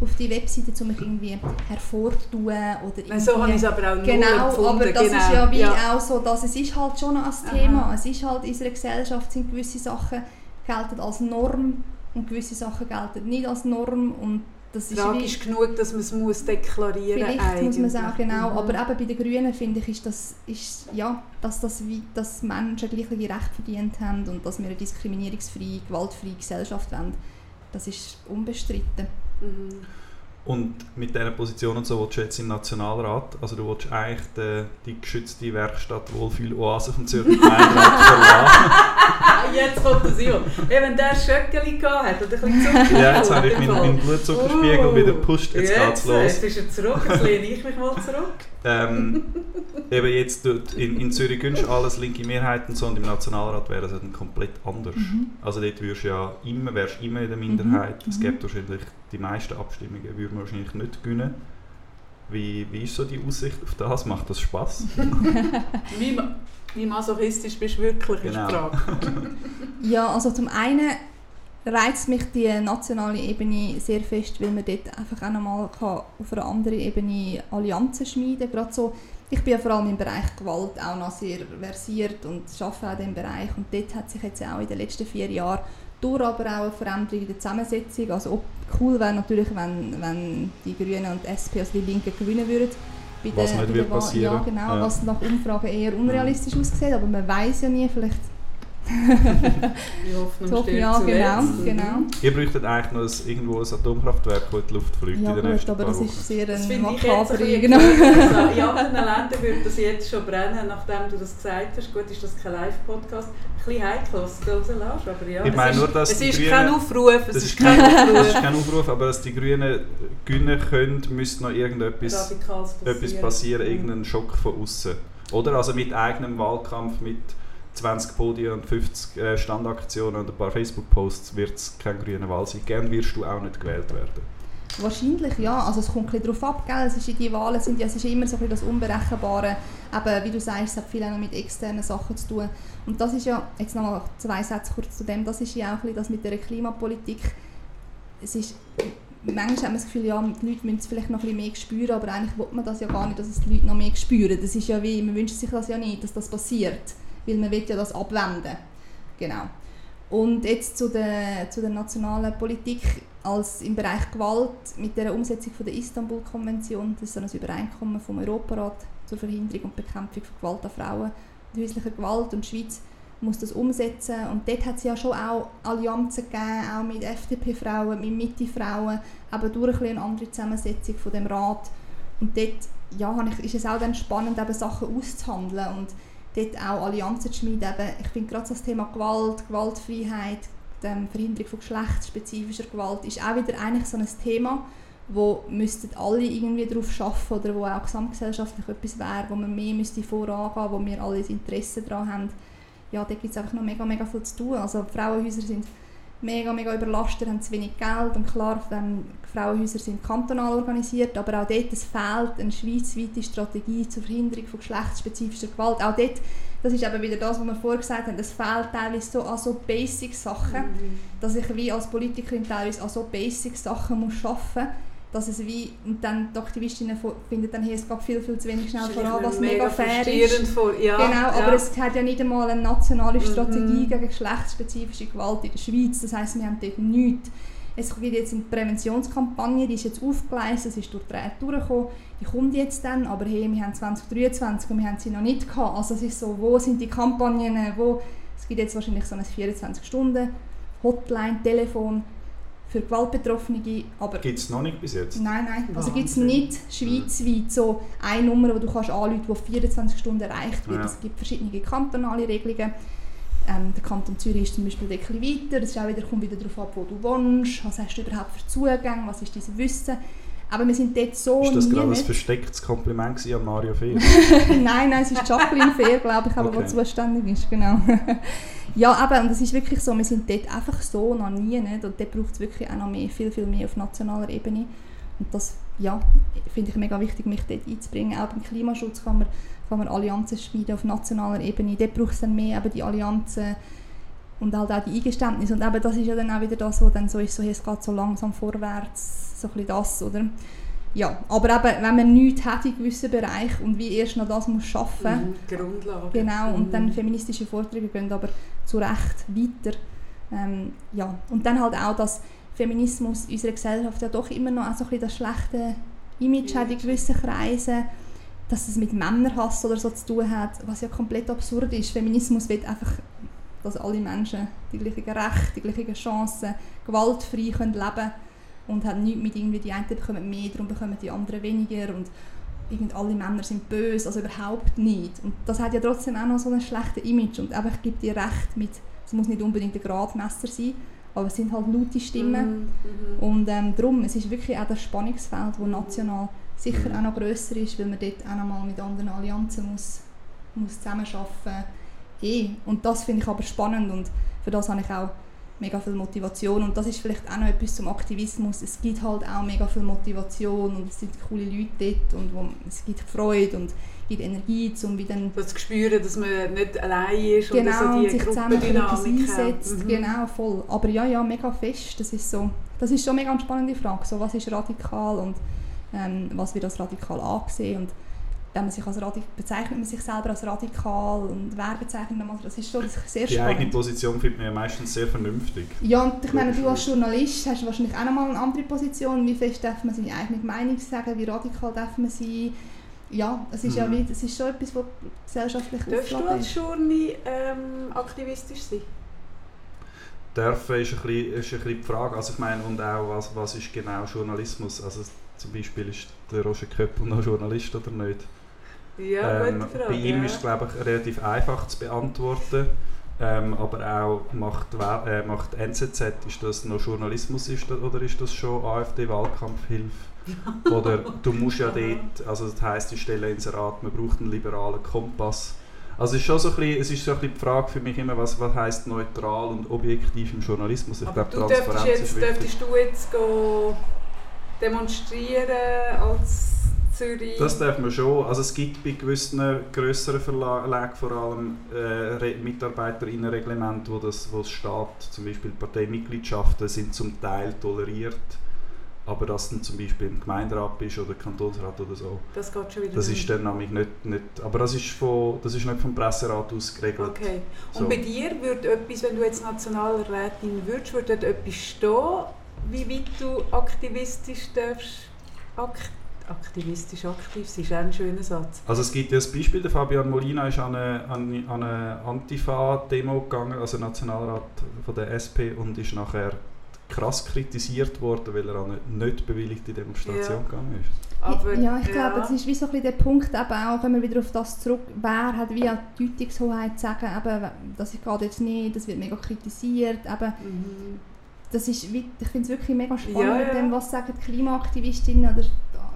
auf die Webseite, um mich irgendwie hervorzutun oder Nein, so habe ich es aber auch nur Genau, empfunden. aber das genau. ist ja wie ja. auch so, dass es ist halt schon ein Aha. Thema. Es ist halt in unserer Gesellschaft sind gewisse Sachen gelten als Norm und gewisse Sachen gelten nicht als Norm und das ist ist genug, dass man es muss deklarieren muss. vielleicht muss man es auch genau, Mhm. aber eben bei den Grünen finde ich, ist das, ist, ja, dass, das wie, dass Menschen gleiche Rechte verdient haben und dass wir eine diskriminierungsfreie, gewaltfreie Gesellschaft wollen, das ist unbestritten. Mhm. Und mit dieser Position und so willst du jetzt im Nationalrat, also du willst eigentlich die, die geschützte Werkstatt Wohlfühl-Oase vom Zürcher Gemeinderat verlassen. Ah, jetzt kommt das ja. Wenn der Schöckeli gehabt hat oder ein bisschen Zucker Ja, jetzt habe ich meinen, meinen Blutzuckerspiegel Uh, wieder gepusht, jetzt, geht's los. Jetzt bist du zurück, jetzt lehne ich mich mal zurück. Ähm, eben jetzt dort in, in Zürich gönnst du alles linke Mehrheiten so und im Nationalrat wäre es dann komplett anders. Also dort würdest du ja immer, wärst immer in der Minderheit. Es Mhm. gibt wahrscheinlich die meisten Abstimmungen würden wir wahrscheinlich nicht gewinnen. Wie, wie ist so die Aussicht auf das? Macht das Spaß? Wie, wie masochistisch bist du wirklich, Genau. ist die Frage. Ja, also zum einen reizt mich die nationale Ebene sehr fest, weil man dort einfach auch nochmal auf einer anderen Ebene Allianzen schmieden kann. So, ich bin ja vor allem im Bereich Gewalt auch noch sehr versiert und arbeite auch in diesem Bereich. Und dort hat sich jetzt auch in den letzten vier Jahren durch aber auch eine Veränderung in der Zusammensetzung. Also ob, cool wäre natürlich, wenn, wenn die Grünen und die SP, also die Linken, gewinnen würden. Bei Was der- nicht wird passieren. Ja, genau, Ja. was nach Umfragen eher unrealistisch aussieht, aber man weiß ja nie, vielleicht Die Hoffnung stirbt ja, genau, zuletzt. genau. Ihr bräuchtet eigentlich noch ein, irgendwo ein Atomkraftwerk, das in die Luft fliegt Ja in den gut, nächsten aber paar das Wochen. ist sehr Das ein finde ich jetzt ein makaber bisschen genau. also, In anderen Ländern würde das jetzt schon brennen, nachdem du das gesagt hast. Gut, ist das kein Live-Podcast. Ein bisschen heikel, was du rauslässt, aber ja. Ich meine es nur, ist, dass es die ist Grünen- kein Aufruf, es Das ist kein das Aufruf. ist kein Aufruf, aber dass die Grünen gewinnen können, müsste noch irgendetwas Radikales etwas passieren, Mhm. irgendein Schock von außen. Oder? Also mit eigenem Wahlkampf, mit 20 Podien und 50 äh, Standaktionen und ein paar Facebook-Posts wird es keine grüne Wahl sein. Gern wirst du auch nicht gewählt werden. Wahrscheinlich ja, also es kommt ein darauf ab, gell? Es ist, die Wahlen sind ja, es ist immer so ein das Unberechenbare, eben, wie du sagst, es hat viel auch noch mit externen Sachen zu tun. Und das ist ja, jetzt nochmal zwei Sätze kurz zu dem, das ist ja auch ein das mit der Klimapolitik, es ist, manchmal hat man das Gefühl, ja, die Leute müssen es vielleicht noch ein mehr spüren, aber eigentlich will man das ja gar nicht, dass es die Leute noch mehr spüren. Das ist ja wie, man wünscht sich das ja nicht, dass das passiert, weil man will ja das abwenden. Genau. Und jetzt zu der, zu der nationalen Politik als im Bereich Gewalt mit der Umsetzung von der Istanbul-Konvention, das ist ein Übereinkommen vom Europarat zur Verhinderung und Bekämpfung von Gewalt an Frauen und häuslicher Gewalt und die Schweiz muss das umsetzen und dort hat es ja schon auch Allianzen gegeben, auch mit FDP-Frauen, mit Mitte-Frauen, aber durch eine andere Zusammensetzung von dem Rat und dort ja, ist es auch dann spannend, eben Sachen auszuhandeln und dort auch Allianzen zu schmieden. Eben, ich finde gerade das Thema Gewalt, Gewaltfreiheit, ähm, Verhinderung von geschlechtsspezifischer Gewalt ist auch wieder eigentlich so ein Thema, wo müssten alle irgendwie darauf schaffen oder wo auch gesamtgesellschaftlich etwas wäre, wo man mehr müsste vorangehen, wo wir alle das Interesse daran haben. Ja, da gibt es einfach noch mega, mega viel zu tun. Also Frauenhäuser sind mega, mega überlastet, haben zu wenig Geld und klar, ähm, Frauenhäuser sind kantonal organisiert, aber auch dort es fehlt eine schweizweite Strategie zur Verhinderung von geschlechtsspezifischer Gewalt. Auch dort, das ist eben wieder das, was wir vorher gesagt haben, es fehlt teilweise so an so Basic-Sachen, mhm. dass ich wie als Politikerin teilweise an so Basic-Sachen muss arbeiten muss, dass es wie, und dann die Aktivistinnen finden dann, hey, es geht viel, viel zu wenig schnell voran, was mega, mega fair ist. Ja, genau, aber ja. es hat ja nicht einmal eine nationale mhm. Strategie mhm. gegen geschlechtsspezifische Gewalt in der Schweiz. Das heisst, wir haben dort nichts. Es wird jetzt in die Präventionskampagne, die ist jetzt aufgeleistet, es ist durch die Räte durchgekommen, die kommt jetzt dann, aber hey, wir haben 2023 und wir haben sie noch nicht gehabt. Also es ist so, wo sind die Kampagnen, wo, es gibt jetzt wahrscheinlich so ein 24 Stunden Hotline, Telefon, für Gewaltbetroffene. Gibt es noch nicht bis jetzt? Nein, nein. Also gibt es nicht schweizweit so eine Nummer, die du kannst anrufen kannst, die 24 Stunden erreicht wird. Ja. Es gibt verschiedene kantonale Regelungen. Ähm, der Kanton Zürich ist zum Beispiel ein bisschen weiter. Es wieder, kommt wieder darauf ab, wo du wohnst. Was hast du überhaupt für Zugänge? Was ist dein Wissen? Aber wir sind dort so Ist das gerade ein verstecktes Kompliment an Mario Fehr? nein, nein, es ist Jacqueline Fehr, glaube ich, aber okay. die zuständig ist, genau. ja, aber und es ist wirklich so, wir sind dort einfach so noch nie, nicht? und dort braucht es wirklich auch noch mehr, viel, viel mehr auf nationaler Ebene. Und das, ja, finde ich mega wichtig, mich dort einzubringen. Auch beim Klimaschutz kann man, kann man Allianzen schmieden auf nationaler Ebene. Dort braucht es dann mehr eben die Allianzen und halt auch die Eingeständnisse. Und eben das ist ja dann auch wieder das, was dann so ist, so, es geht so langsam vorwärts, so ein bisschen das, oder? Ja, aber eben, wenn man nichts hat in gewissen Bereichen und wie erst noch das muss schaffen. Mhm, Grundlage. Genau, und mhm. dann feministische Vorträge gehen aber zu Recht weiter. Ähm, ja, und dann halt auch, dass Feminismus in unserer Gesellschaft ja doch immer noch so ein bisschen das schlechte Image hat in gewissen Kreisen, dass es mit Männerhass oder so zu tun hat, was ja komplett absurd ist. Feminismus wird einfach dass alle Menschen die gleichen Rechte, die gleichen Chancen, gewaltfrei können leben und hat nichts mit irgendwie, die einen bekommen mehr, darum bekommen die anderen weniger und irgend alle Männer sind böse, also überhaupt nicht. Und das hat ja trotzdem auch noch so ein schlechtes Image und einfach gibt dir recht mit, es muss nicht unbedingt ein Gradmesser sein, aber es sind halt laute Stimmen mm, und ähm, darum, es ist wirklich auch das Spannungsfeld, das national sicher auch noch grösser ist, weil man dort auch noch mal mit anderen Allianzen muss, muss zusammenarbeiten eh. Und das finde ich aber spannend und für das habe ich auch mega viel Motivation und das ist vielleicht auch noch etwas zum Aktivismus. Es gibt halt auch mega viel Motivation und es sind coole Leute dort und wo, es gibt Freude und gibt Energie, um wieder... Das zu spüren, dass man nicht allein ist genau, oder so die sich Gruppendynamik einsetzt. Mhm. Genau, voll. Aber ja, ja, mega fest. Das ist so, das ist schon mega eine spannende Frage. So, was ist radikal und ähm, was wird als radikal angesehen und wenn man sich als Radik bezeichnet man sich selber als radikal und wer bezeichnet man das ist schon sehr Die spannend. Die eigene Position findet man ja meistens sehr vernünftig. Ja, und ich meine, du als Journalist hast wahrscheinlich auch nochmal eine andere Position. Wie fest darf man seine eigene Meinung sagen? Wie radikal darf man sein? Ja, es ist, mhm. ja wie, es ist schon etwas, was gesellschaftlich Darfst du als Journalist ähm, aktivistisch sein? Dürfen ist ein, bisschen, ist ein bisschen die Frage. Also ich meine, und auch, was, was ist genau Journalismus? Also zum Beispiel ist der Roger Köppel noch Journalist oder nicht? Ja, ähm, Frage, Bei ihm ja. ist es glaube ich relativ einfach zu beantworten. ähm, aber auch macht, äh, macht NZZ, ist das noch Journalismus ist das, oder ist das schon AfD-Wahlkampfhilfe? oder du musst ja dort, also das heisst, ich stelle Inserat, man braucht einen liberalen Kompass. Also es ist schon so ein bisschen, es ist so ein bisschen die Frage für mich immer, was, was heisst neutral und objektiv im Journalismus. Ich aber glaube, Transparenz jetzt, ist wichtig. Dürftest du jetzt demonstrieren als Zürich? Das darf man schon. Also es gibt bei gewissen grösseren Verlagen vor allem äh, Mitarbeiterinnenreglemente, wo, das, wo es steht, zum Beispiel Parteimitgliedschaften sind zum Teil toleriert aber dass du zum Beispiel im Gemeinderat bist oder Kantonsrat oder so. Das geht schon wieder Das ist dann nämlich nicht, nicht, aber das ist, von, das ist nicht vom Presserat aus geregelt. Okay. Und so. bei dir würde etwas, wenn du jetzt Nationalrätin würdest, würde dort etwas stehen, wie weit du aktivistisch darfst, aktivistisch aktiv sein, ist ein schöner Satz. Also es gibt ja das Beispiel, der Fabian Molina ist an eine, an eine Antifa-Demo gegangen, also Nationalrat von der SP und ist nachher krass kritisiert worden, weil er an eine nicht bewilligte Demonstration ja. gegangen ist. Aber, ja, ich glaube, das ist wie so ein bisschen der Punkt, eben auch, wenn wir wieder auf das zurück, wer hat wie auch die Deutungshoheit zu sagen, eben, das geht jetzt nicht, das wird mega kritisiert, eben, mhm. das ist, ich finde es wirklich mega spannend ja, mit dem, was sagen Klimaaktivistinnen oder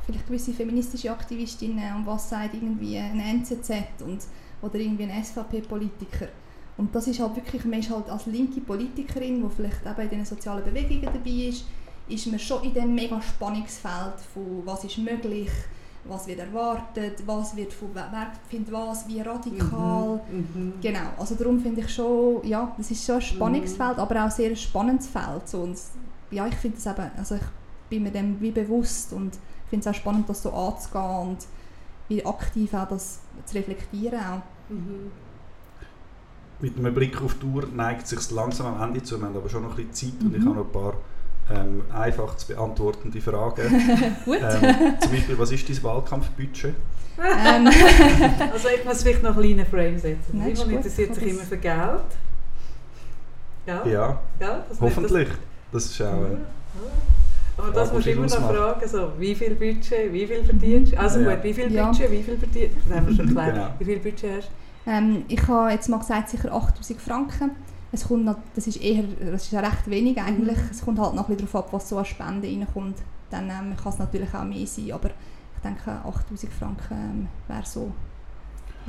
vielleicht gewisse feministische Aktivistinnen und was sagt irgendwie ein NZZ und, oder irgendwie ein SVP-Politiker. Und das ist halt wirklich, man ist halt als linke Politikerin, die vielleicht eben in den sozialen Bewegungen dabei ist, ist man schon in dem mega Spannungsfeld von was ist möglich, was wird erwartet, was wird von wer findet was, wie radikal. Mhm, mhm. Genau, also darum finde ich schon, ja, das ist schon ein Spannungsfeld, mhm. aber auch sehr ein spannendes Feld. So, und ja, ich finde es eben, also ich bin mir dem wie bewusst und finde es auch spannend, das so anzugehen und wie aktiv auch das zu reflektieren auch. Mhm mit einem Blick auf die Uhr neigt es sich langsam am Ende zu. Wir haben aber schon noch ein bisschen Zeit mhm. und ich mhm. habe noch ein paar ähm, einfach zu beantwortende Fragen. Gut. Ähm, zum Beispiel, was ist dein Wahlkampfbudget? Ähm. also ich muss vielleicht noch einen kleinen Frame setzen. Nein, Simon interessiert sich immer für Geld. Ja, ja. ja hoffentlich. Das? das ist auch... Äh, aber das musst du immer noch fragen, so, wie viel Budget, wie viel verdienst du? Also ja. gut, wie viel Budget, ja. wie viel verdienst du? Das haben wir schon. Genau. Wie viel Budget hast du? Ähm, ich habe jetzt mal gesagt, sicher 8000 Franken. Es kommt noch, das ist eher, das ist ja recht wenig eigentlich. Mhm. Es kommt halt noch ein bisschen darauf ab, was so an Spenden reinkommt. Dann ähm, kann es natürlich auch mehr sein, aber ich denke 8000 Franken ähm, wäre so,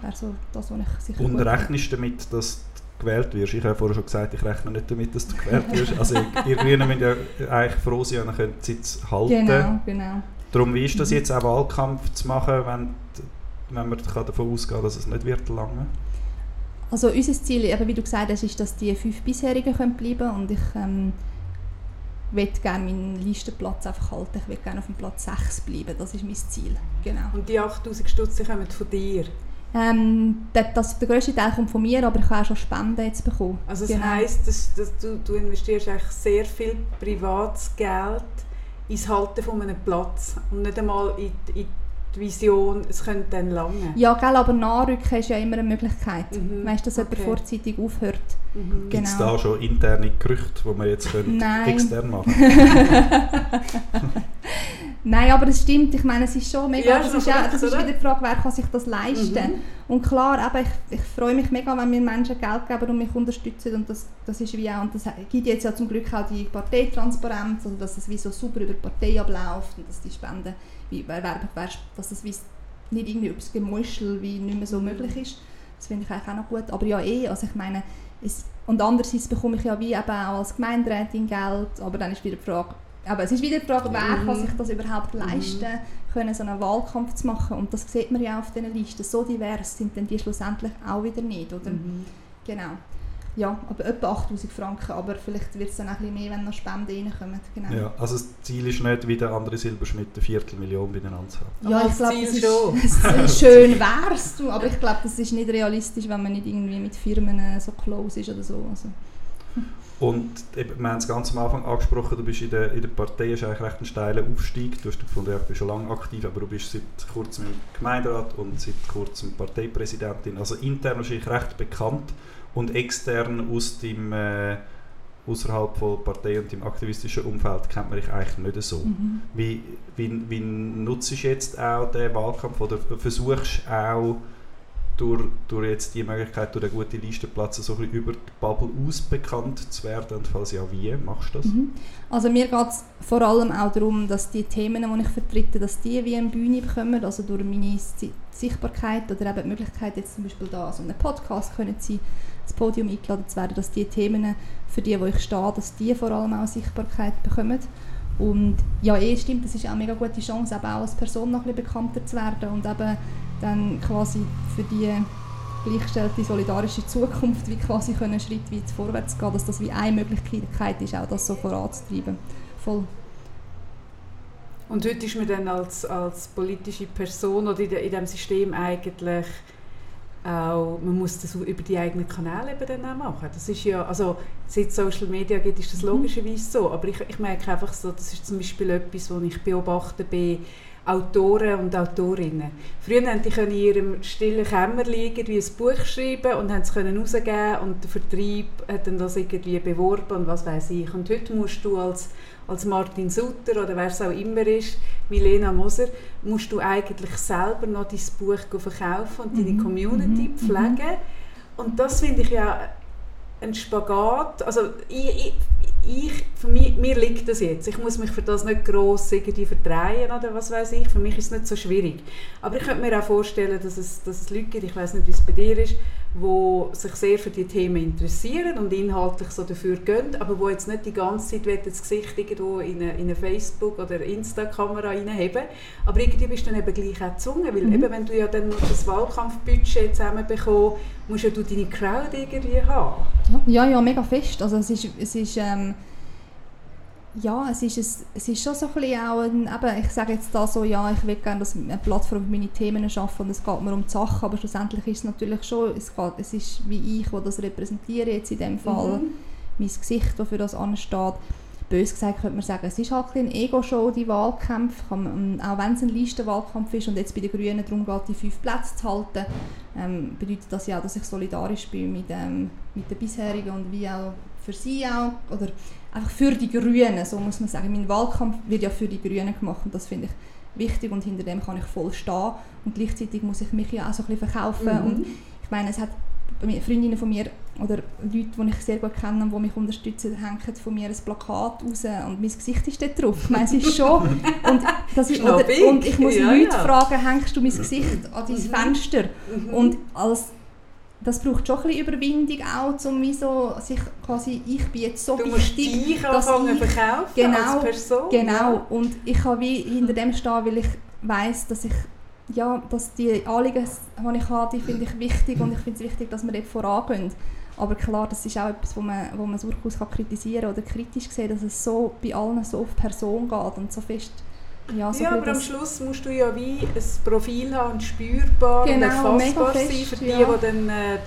wär so das, was ich sicher Und rechnest du damit, dass gewählt wirst? Ich habe vorher schon gesagt, ich rechne nicht damit, dass du gewählt wirst. Also ihr Grünen müsst ja eigentlich froh sein, wenn ihr die Sitz halten Genau, genau. Darum, wie ist das mhm. jetzt auch Wahlkampf zu machen, wenn wenn man davon ausgehen dass es nicht wird lange? Also unser Ziel, eben wie du gesagt hast, ist, dass die fünf bisherigen können bleiben und ich ähm, möchte gerne meinen Listenplatz einfach halten. Ich will gerne auf dem Platz 6 bleiben, das ist mein Ziel. Genau. Und die 8000 Stutz kommen von dir? Ähm, das, der grösste Teil kommt von mir, aber ich habe auch schon Spenden jetzt bekommen. Also das genau. heisst, dass, dass du, du investierst eigentlich sehr viel privates Geld ins Halten von einem Platz und nicht einmal in, in die Vision, es könnte dann lange. Ja, gell, aber Nachrücken ist ja immer eine Möglichkeit. Mhm. Weißt du, dass okay. jemand vorzeitig aufhört. Mhm. Genau. Gibt es da schon interne Gerüchte, die man jetzt extern machen Nein, aber es stimmt. Ich meine, es ist schon mega. Ja, das, ist, ja, das ist wieder die Frage, wer kann sich das leisten. Mhm. Und klar, aber ich, ich freue mich mega, wenn mir Menschen Geld geben und mich unterstützen. Und das, das ist wie auch, und das gibt jetzt ja zum Glück auch die Parteitransparenz, also dass es wie so super über die Partei abläuft und dass die Spenden wie Werbung wärst, dass das wie nicht irgendwie etwas Gemuschel wie nicht mehr so möglich ist. Das finde ich eigentlich auch noch gut. Aber ja eh, also ich meine, es, und andererseits bekomme ich ja wie eben auch als Gemeinderätin Geld, aber dann ist wieder die Frage, aber es ist wieder die Frage, wer mhm. kann sich das überhaupt mhm. leisten, können so einen Wahlkampf zu machen und das sieht man ja auf diesen Listen, so divers sind dann die schlussendlich auch wieder nicht, oder? Mhm. Genau ja, aber etwa 8000 Franken, aber vielleicht wird es dann auch ein bisschen mehr, wenn noch Spenden reinkommen. Genau. Ja, also das Ziel ist nicht, wie der andere Silberschmidt eine Viertelmillion beieinander zu haben. Ja, ich glaube, das ist schön wär's, du, aber ich glaube, das ist nicht realistisch, wenn man nicht irgendwie mit Firmen äh, so close ist oder so. Also. Und eben, wir haben es ganz am Anfang angesprochen, du bist in der, in der Partei, ist eigentlich recht ein steiler Aufstieg. Du hast gefunden, ja, ich bin schon lange aktiv, aber du bist seit kurzem im Gemeinderat und seit kurzem Parteipräsidentin. Also intern wahrscheinlich recht bekannt und extern aus dem äh, außerhalb von Partei und dem aktivistischen Umfeld kennt man dich eigentlich nicht so. Mhm. Wie, wie, wie nutzt du jetzt auch den Wahlkampf oder versuchst auch durch, durch jetzt die Möglichkeit, durch einen guten Listenplatz so ein bisschen über die Bubble aus bekannt zu werden? Und falls ja, wie machst du das? Mhm. Also mir geht es vor allem auch darum, dass die Themen, die ich vertrete, dass die wie eine Bühne bekommen, also durch meine Sichtbarkeit oder eben die Möglichkeit, jetzt zum Beispiel da so einen Podcast können sie ins Podium eingeladen zu werden, dass die Themen, für die, wo ich stehe, dass die vor allem auch Sichtbarkeit bekommen. Und ja, eh stimmt, das ist auch eine mega gute Chance, eben auch als Person noch ein bisschen bekannter zu werden und eben dann quasi für die gleichgestellte solidarische Zukunft wie quasi können schrittweit vorwärts gehen, dass das wie eine Möglichkeit ist, auch das so voranzutreiben. Voll. Und heute ist man dann als, als politische Person oder in, de, in diesem System eigentlich auch, man muss das über die eigenen Kanäle eben dann auch machen. Das ist ja, also seit Social Media geht, ist das mhm. logischerweise so, aber ich, ich merke einfach so, das ist zum Beispiel etwas, was ich beobachte bei Autoren und Autorinnen. Früher haben die in ihrem stillen Kämmerchen irgendwie ein Buch schreiben und haben es rausgeben und der Vertrieb hat dann das irgendwie beworben und was weiß ich. Und heute musst du als, als Martin Sutter oder wer es auch immer ist, Milena Moser, musst du eigentlich selber noch dein Buch verkaufen und deine mhm. Community mhm. pflegen. Und das finde ich ja ein Spagat. Also ich, ich, ich, für mich, mir liegt das jetzt. Ich muss mich für das nicht gross irgendwie verdrehen oder was weiß ich. Für mich ist es nicht so schwierig. Aber ich könnte mir auch vorstellen, dass es, dass es Leute gibt, ich weiß nicht, wie es bei dir ist, die sich sehr für die Themen interessieren und inhaltlich so dafür gehen, aber die jetzt nicht die ganze Zeit das Gesicht irgendwo in eine, in eine Facebook- oder Insta-Kamera reinheben. Aber irgendwie bist du dann eben gleich auch gezwungen, weil mhm. eben, wenn du ja dann das Wahlkampfbudget zusammenbekommst, musst ja du deine Crowd irgendwie haben. Ja, ja, mega fest. Also es ist, es ist ähm ja, es ist, es, es ist schon so ein bisschen auch, ein, eben, ich sage jetzt da so, ja, ich will gerne dass eine Plattform für meine Themen schaffen und es geht mir um die Sachen, aber schlussendlich ist es natürlich schon, es, geht, es ist wie ich, der das repräsentiere jetzt in dem Fall, mhm. mein Gesicht, das für das ansteht. Bös gesagt könnte man sagen, es ist halt ein Ego-Show, die Wahlkämpfe, auch wenn es ein Listenwahlkampf ist und jetzt bei den Grünen darum geht, die fünf Plätze zu halten, ähm, bedeutet das ja auch, dass ich solidarisch bin mit, ähm, mit den bisherigen und wie auch für sie auch, oder einfach für die Grünen, so muss man sagen. Mein Wahlkampf wird ja für die Grünen gemacht und das finde ich wichtig und hinter dem kann ich voll stehen und gleichzeitig muss ich mich ja auch so ein bisschen verkaufen mhm. und ich meine, es hat Freundinnen von mir oder Leute, die ich sehr gut kenne und die mich unterstützen, hängen von mir ein Plakat raus und mein Gesicht ist dort drauf. Ich meine, es ist schon... und, das ist, oder, und ich muss ja, Leute ja. fragen, hängst du mein Gesicht an dein mhm. Fenster? Mhm. Und als das braucht schon ein bisschen Überwindung auch, um wie so, sich quasi, ich bin jetzt so du wichtig, dich dass ich, verkaufen genau, als Person. Genau, und ich kann wie hinter dem stehen, weil ich weiß, dass ich ja, dass die Anliegen, die ich habe, die finde ich wichtig und ich finde es wichtig, dass wir dort vorangehen. Aber klar, das ist auch etwas, wo man, wo man durchaus kann kritisieren oder kritisch sehen dass es so bei allen so auf Person geht und so fest ja, so ja aber am Schluss musst du ja wie ein Profil haben und spürbar genau, und erfassbar sein für die, ja. die dann äh,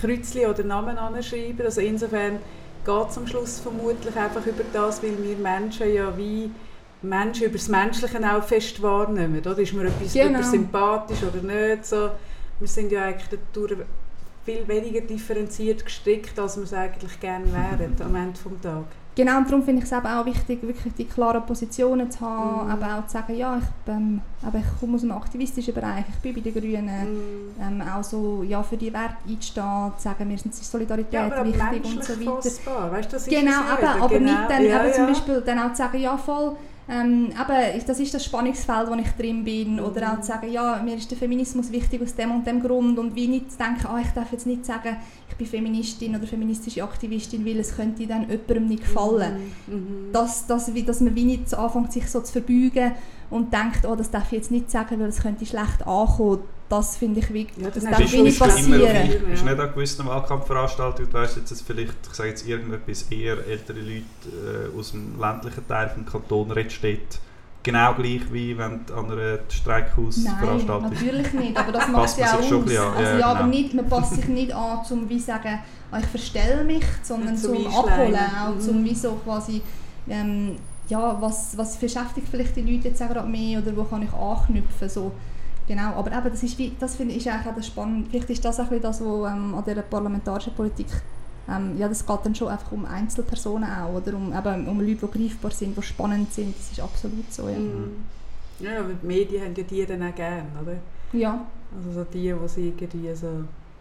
Kreuzchen oder Namen anschreiben. Also insofern geht es am Schluss vermutlich einfach über das, weil wir Menschen ja wie Menschen über das Menschliche auch fest wahrnehmen. Oder? Ist mir etwas genau. sympathisch oder nicht? So, wir sind ja eigentlich dadurch viel weniger differenziert gestrickt, als wir es eigentlich gerne wären am Ende des Tages. Genau, und darum finde ich es eben auch wichtig, wirklich die klaren Positionen zu haben, mhm. aber auch zu sagen, ja, ich, ähm, ich komme aus einem aktivistischen Bereich, ich bin bei den Grünen, mhm. ähm, auch so, ja, für die Werte einzustehen, zu sagen, mir sind Solidarität ja, wichtig und so weiter. Fassbar. Weißt, das genau, eben, aber genau. nicht dann ja, eben zum Beispiel dann auch zu sagen, ja, voll, ähm, eben, das ist das Spannungsfeld, wo ich drin bin. Mhm. Oder auch zu sagen, ja, mir ist der Feminismus wichtig aus dem und dem Grund. Und wie nicht zu denken, ah, ich darf jetzt nicht sagen, ich bin Feministin oder feministische Aktivistin, weil es könnte dann jemandem nicht gefallen. Mhm. mhm. Dass, dass, dass man wie nicht anfängt, sich so zu verbeugen und denkt, oh, das darf ich jetzt nicht sagen, weil es könnte schlecht ankommen. Das finde ich wichtig. Ja, das darf nicht passieren. Du bist nicht an gewissen Wahlkampfveranstaltungen, du weißt jetzt, dass vielleicht, ich sage jetzt irgendetwas eher ältere Leute äh, aus dem ländlichen Teil des Kantons steht, genau gleich wie wenn du an einer Streikhausveranstaltung Nein, natürlich nicht, aber das macht ja auch aus. Also, ja, ja, aber genau. nicht, man passt sich nicht an, um wie sagen, oh, ich verstelle mich, sondern zum, zum Abholen, auch mhm. zum wie so quasi ähm, ja, was, was beschäftigt vielleicht die Leute jetzt auch mehr oder wo kann ich anknüpfen, so. Genau, aber eben, das, ist wie, das finde ich eigentlich auch das Spannende. Vielleicht ist das auch das, was ähm, an dieser parlamentarischen Politik, ähm, ja, das geht dann schon einfach um Einzelpersonen auch, oder um, eben, um Leute, die greifbar sind, die spannend sind, das ist absolut so, ja. Mhm. Ja, aber die Medien haben ja die dann auch gerne, oder? Ja, Also so die, die sie irgendwie so,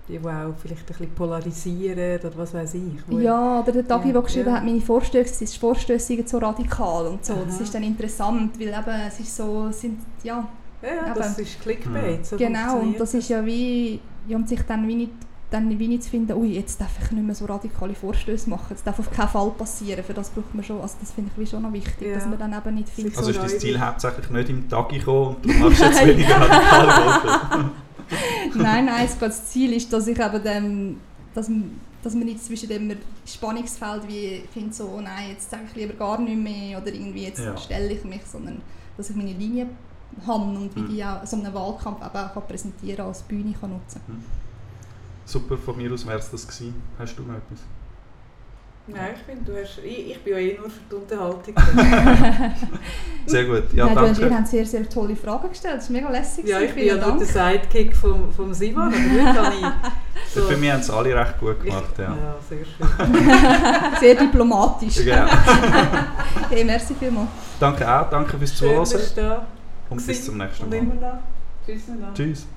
die, die auch vielleicht ein bisschen polarisieren oder was weiß ich. ja oder der Tagi, Ja, der geschrieben ja. hat, meine Vorstöße, Vorstöße sind so radikal und so. Das Aha. ist dann interessant, weil eben, es ist so, sind, ja, Ja, das Eben. ist Clickbait. So genau, und das ist ja wie, ja, und sich dann wie nicht, dann wie nicht zu finden, ui, jetzt darf ich nicht mehr so radikale Vorstöße machen, das darf auf keinen Fall passieren, für das braucht man schon, also das finde ich wie schon noch wichtig, Ja. dass man dann eben nicht findet, Also so ist dein neu Ziel hauptsächlich nicht im Tagi kommen und darum machst du jetzt weniger radikale Vorschläge? Nein, nein, das Ziel ist, dass ich eben dem, dass, dass man nicht zwischen dem Spannungsfeld wie finde so, oh nein, jetzt sage ich lieber gar nicht mehr oder irgendwie jetzt Ja. stelle ich mich, sondern dass ich meine Linie habe und wie Mhm. die auch so einen Wahlkampf eben auch kann präsentieren als Bühne kann nutzen. Super, von mir aus wäre es das gewesen. Hast du noch etwas? Nein, ich finde, du hast, ich, ich bin ja eh nur für die Unterhaltung. Sehr gut. Ja, Nein, du hast, ihr danke. habt sehr, sehr tolle Fragen gestellt, das war mega lässig. ja, ich bin ja nur der Sidekick vom, vom Simon, aber heute habe ich so... Für mich haben es alle recht gut gemacht. Ja. ja, sehr schön. Sehr diplomatisch. Genau. Hey, merci vielmals. Danke auch, danke fürs Schön, Zuhören dass du da und bis zum nächsten und Mal. Tschüss.